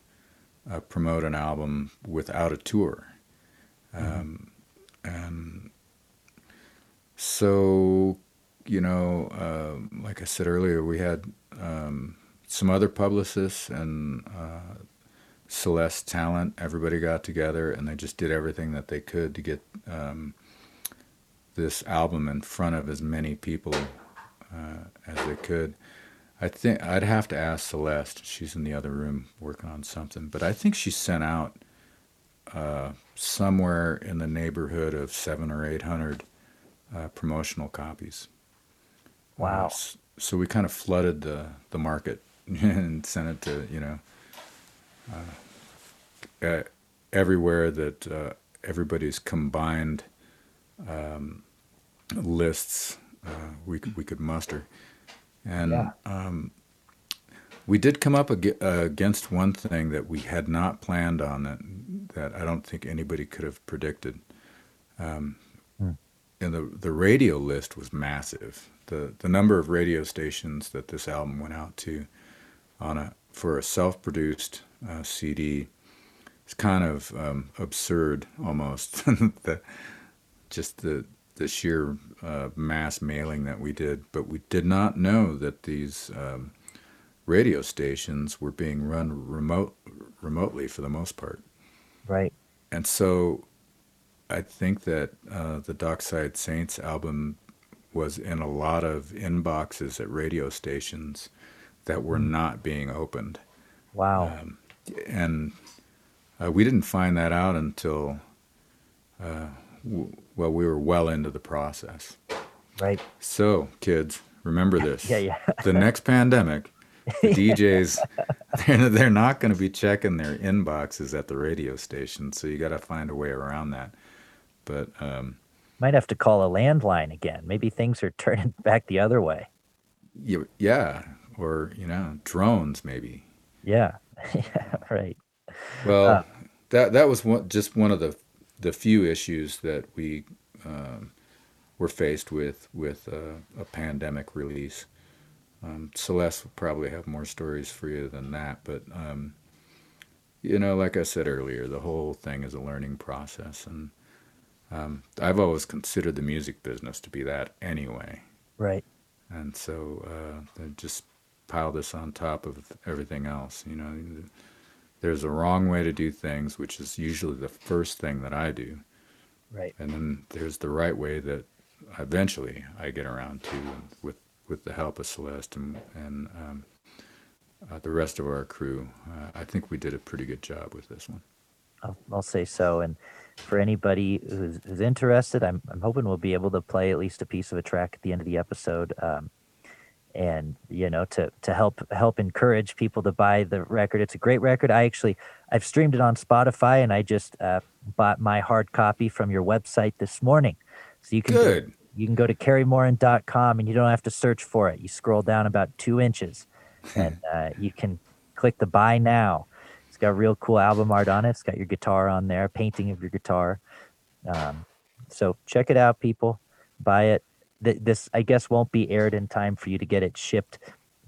uh, promote an album without a tour, um, and so you know, uh, like I said earlier, we had. Um, some other publicists and uh, Celeste Talent, everybody got together and they just did everything that they could to get um, this album in front of as many people uh, as they could. I think I'd have to ask Celeste. She's in the other room working on something, but I think she sent out uh, somewhere in the neighborhood of seven or eight hundred uh, promotional copies. Wow! Uh, so we kind of flooded the the market and sent it to you know uh, uh, everywhere that uh, everybody's combined um, lists we could, we could muster, and yeah. um, we did come up ag- against one thing that we had not planned on that that I don't think anybody could have predicted. Um, And the the radio list was massive. The the number of radio stations that this album went out to on a for a self-produced uh, CD is kind of um, absurd almost. the, just the the sheer uh, mass mailing that we did, but we did not know that these um, radio stations were being run remote remotely for the most part. Right. And so, I think that uh, the Dockside Saints album was in a lot of inboxes at radio stations that were hmm. not being opened. Wow. Um, and uh, we didn't find that out until, uh, w- well, we were well into the process. Right. So, kids, remember this. yeah, yeah. the next pandemic, the DJs, they're, they're not going to be checking their inboxes at the radio station. So you got to find a way around that. But um, might have to call a landline again. Maybe things are turning back the other way. Yeah, or you know, drones maybe. Yeah, yeah, right. Well, uh, that that was one, just one of the the few issues that we um, were faced with with uh, a pandemic release. Um, Celeste will probably have more stories for you than that, but um, you know, like I said earlier, the whole thing is a learning process, and um, I've always considered the music business to be that anyway. Right. And so uh, just pile this on top of everything else. You know, there's a wrong way to do things, which is usually the first thing that I do. Right. And then there's the right way that eventually I get around to with with the help of Celeste and, and um, uh, the rest of our crew. Uh, I think we did a pretty good job with this one. I'll, I'll say so. And for anybody who's, who's, interested, I'm, I'm hoping we'll be able to play at least a piece of a track at the end of the episode. Um, and you know to to help help encourage people to buy the record it's a great record i actually i've streamed it on spotify and i just uh, bought my hard copy from your website this morning so you can Good. Go, you can go to kerrymoran.com and you don't have to search for it you scroll down about two inches and uh, you can click the buy now got real cool album art on it. It's got your guitar on there, painting of your guitar. Um, so check it out, people. Buy it. Th- this, I guess, won't be aired in time for you to get it shipped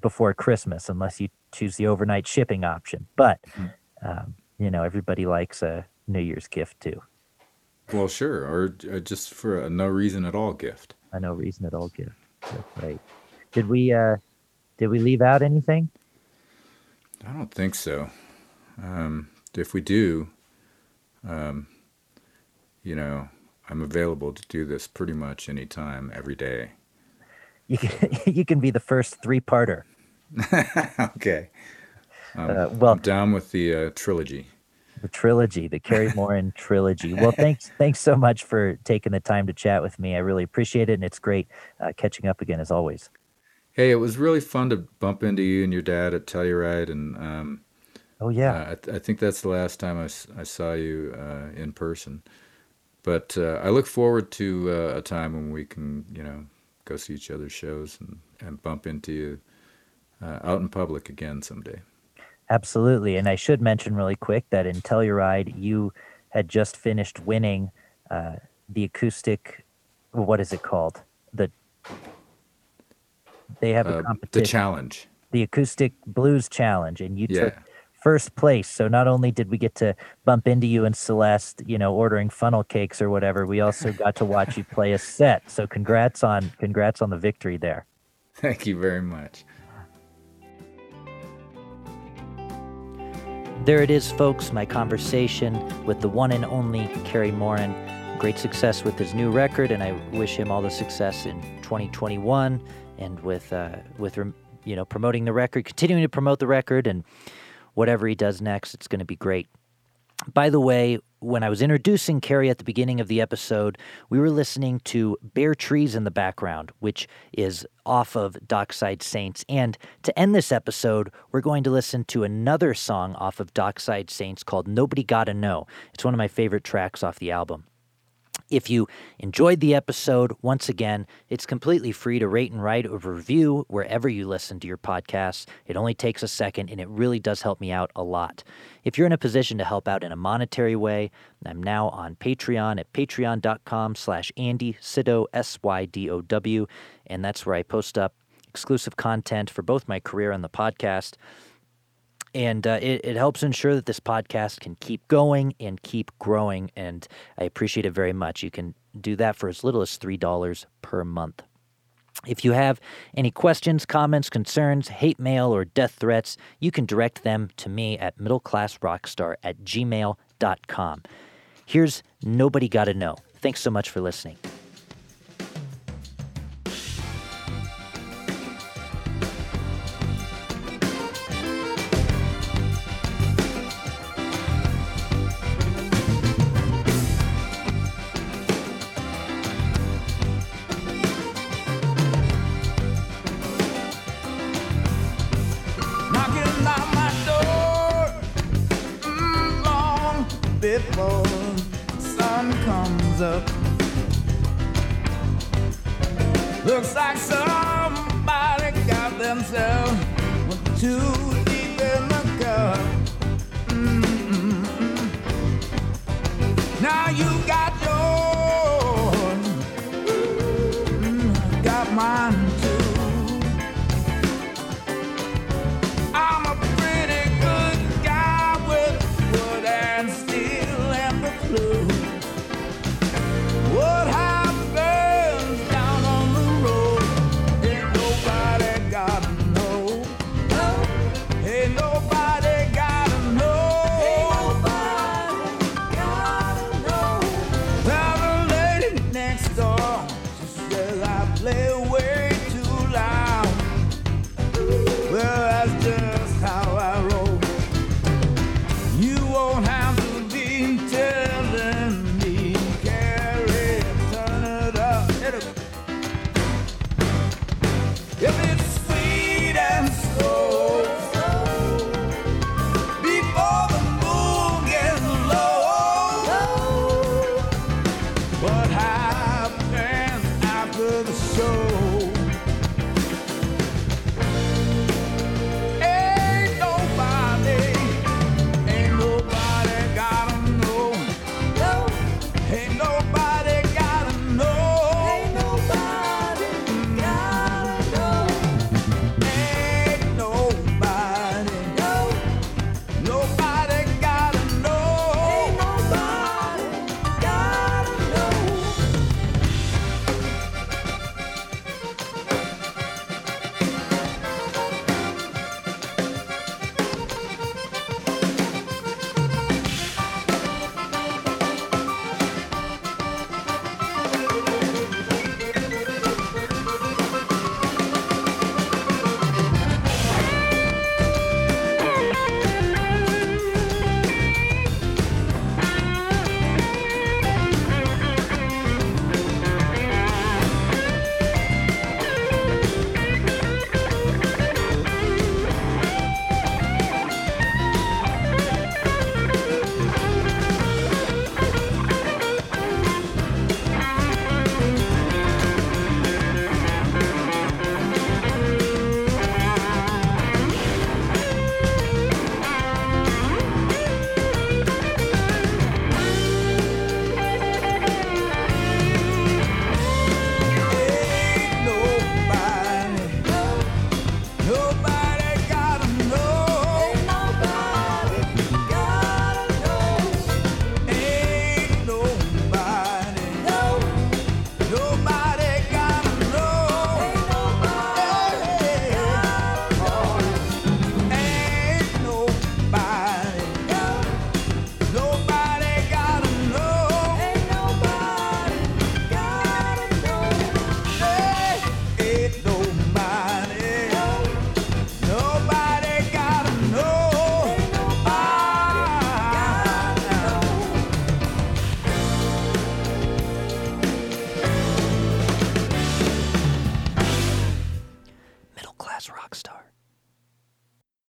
before Christmas, unless you choose the overnight shipping option. But hmm. um, you know, everybody likes a New Year's gift too. Well, sure, or uh, just for a no reason at all gift. A no reason at all gift. That's right. Did we? uh Did we leave out anything? I don't think so. Um, if we do, um, you know, I'm available to do this pretty much anytime, every day. You can, you can be the first three parter. okay. Um, uh, well, I'm down with the uh, trilogy. The trilogy, the Kerry Moran trilogy. Well, thanks, thanks so much for taking the time to chat with me. I really appreciate it, and it's great uh, catching up again as always. Hey, it was really fun to bump into you and your dad at Telluride, and um, Oh yeah. Uh, I, th- I, think that's the last time I, I saw you uh, in person. But uh, I look forward to uh, a time when we can, you know, go see each other's shows and, and bump into you uh, out in public again someday. Absolutely. And I should mention really quick that in Telluride, you had just finished winning uh, the acoustic, what is it called? The they have a competition. The challenge. The acoustic blues challenge, and you yeah. took first place. So not only did we get to bump into you and Celeste, you know, ordering funnel cakes or whatever, we also got to watch you play a set. So congrats on congrats on the victory there. Thank you very much. There it is, folks, my conversation with the one and only Kerry Moran. Great success with his new record, and I wish him all the success in 2021 and with uh, with you know promoting the record, continuing to promote the record, and whatever he does next, it's going to be great. By the way, when I was introducing Kerry at the beginning of the episode, we were listening to Bare Trees in the background, which is off of Dockside Saints. And to end this episode, we're going to listen to another song off of Dockside Saints called Nobody Gotta Know. It's one of my favorite tracks off the album. If you enjoyed the episode, once again, it's completely free to rate and write a review wherever you listen to your podcasts. It only takes a second and it really does help me out a lot. If you're in a position to help out in a monetary way, I'm now on Patreon at patreon.com slash Andy Sydow, S-Y-D-O-W, and that's where I post up exclusive content for both my career and the podcast and uh, it, it helps ensure that this podcast can keep going and keep growing. And I appreciate it very much. You can do that for as little as $3 per month. If you have any questions, comments, concerns, hate mail, or death threats, you can direct them to me at middleclassrockstar at gmail.com. Here's Nobody Gotta Know. Thanks so much for listening.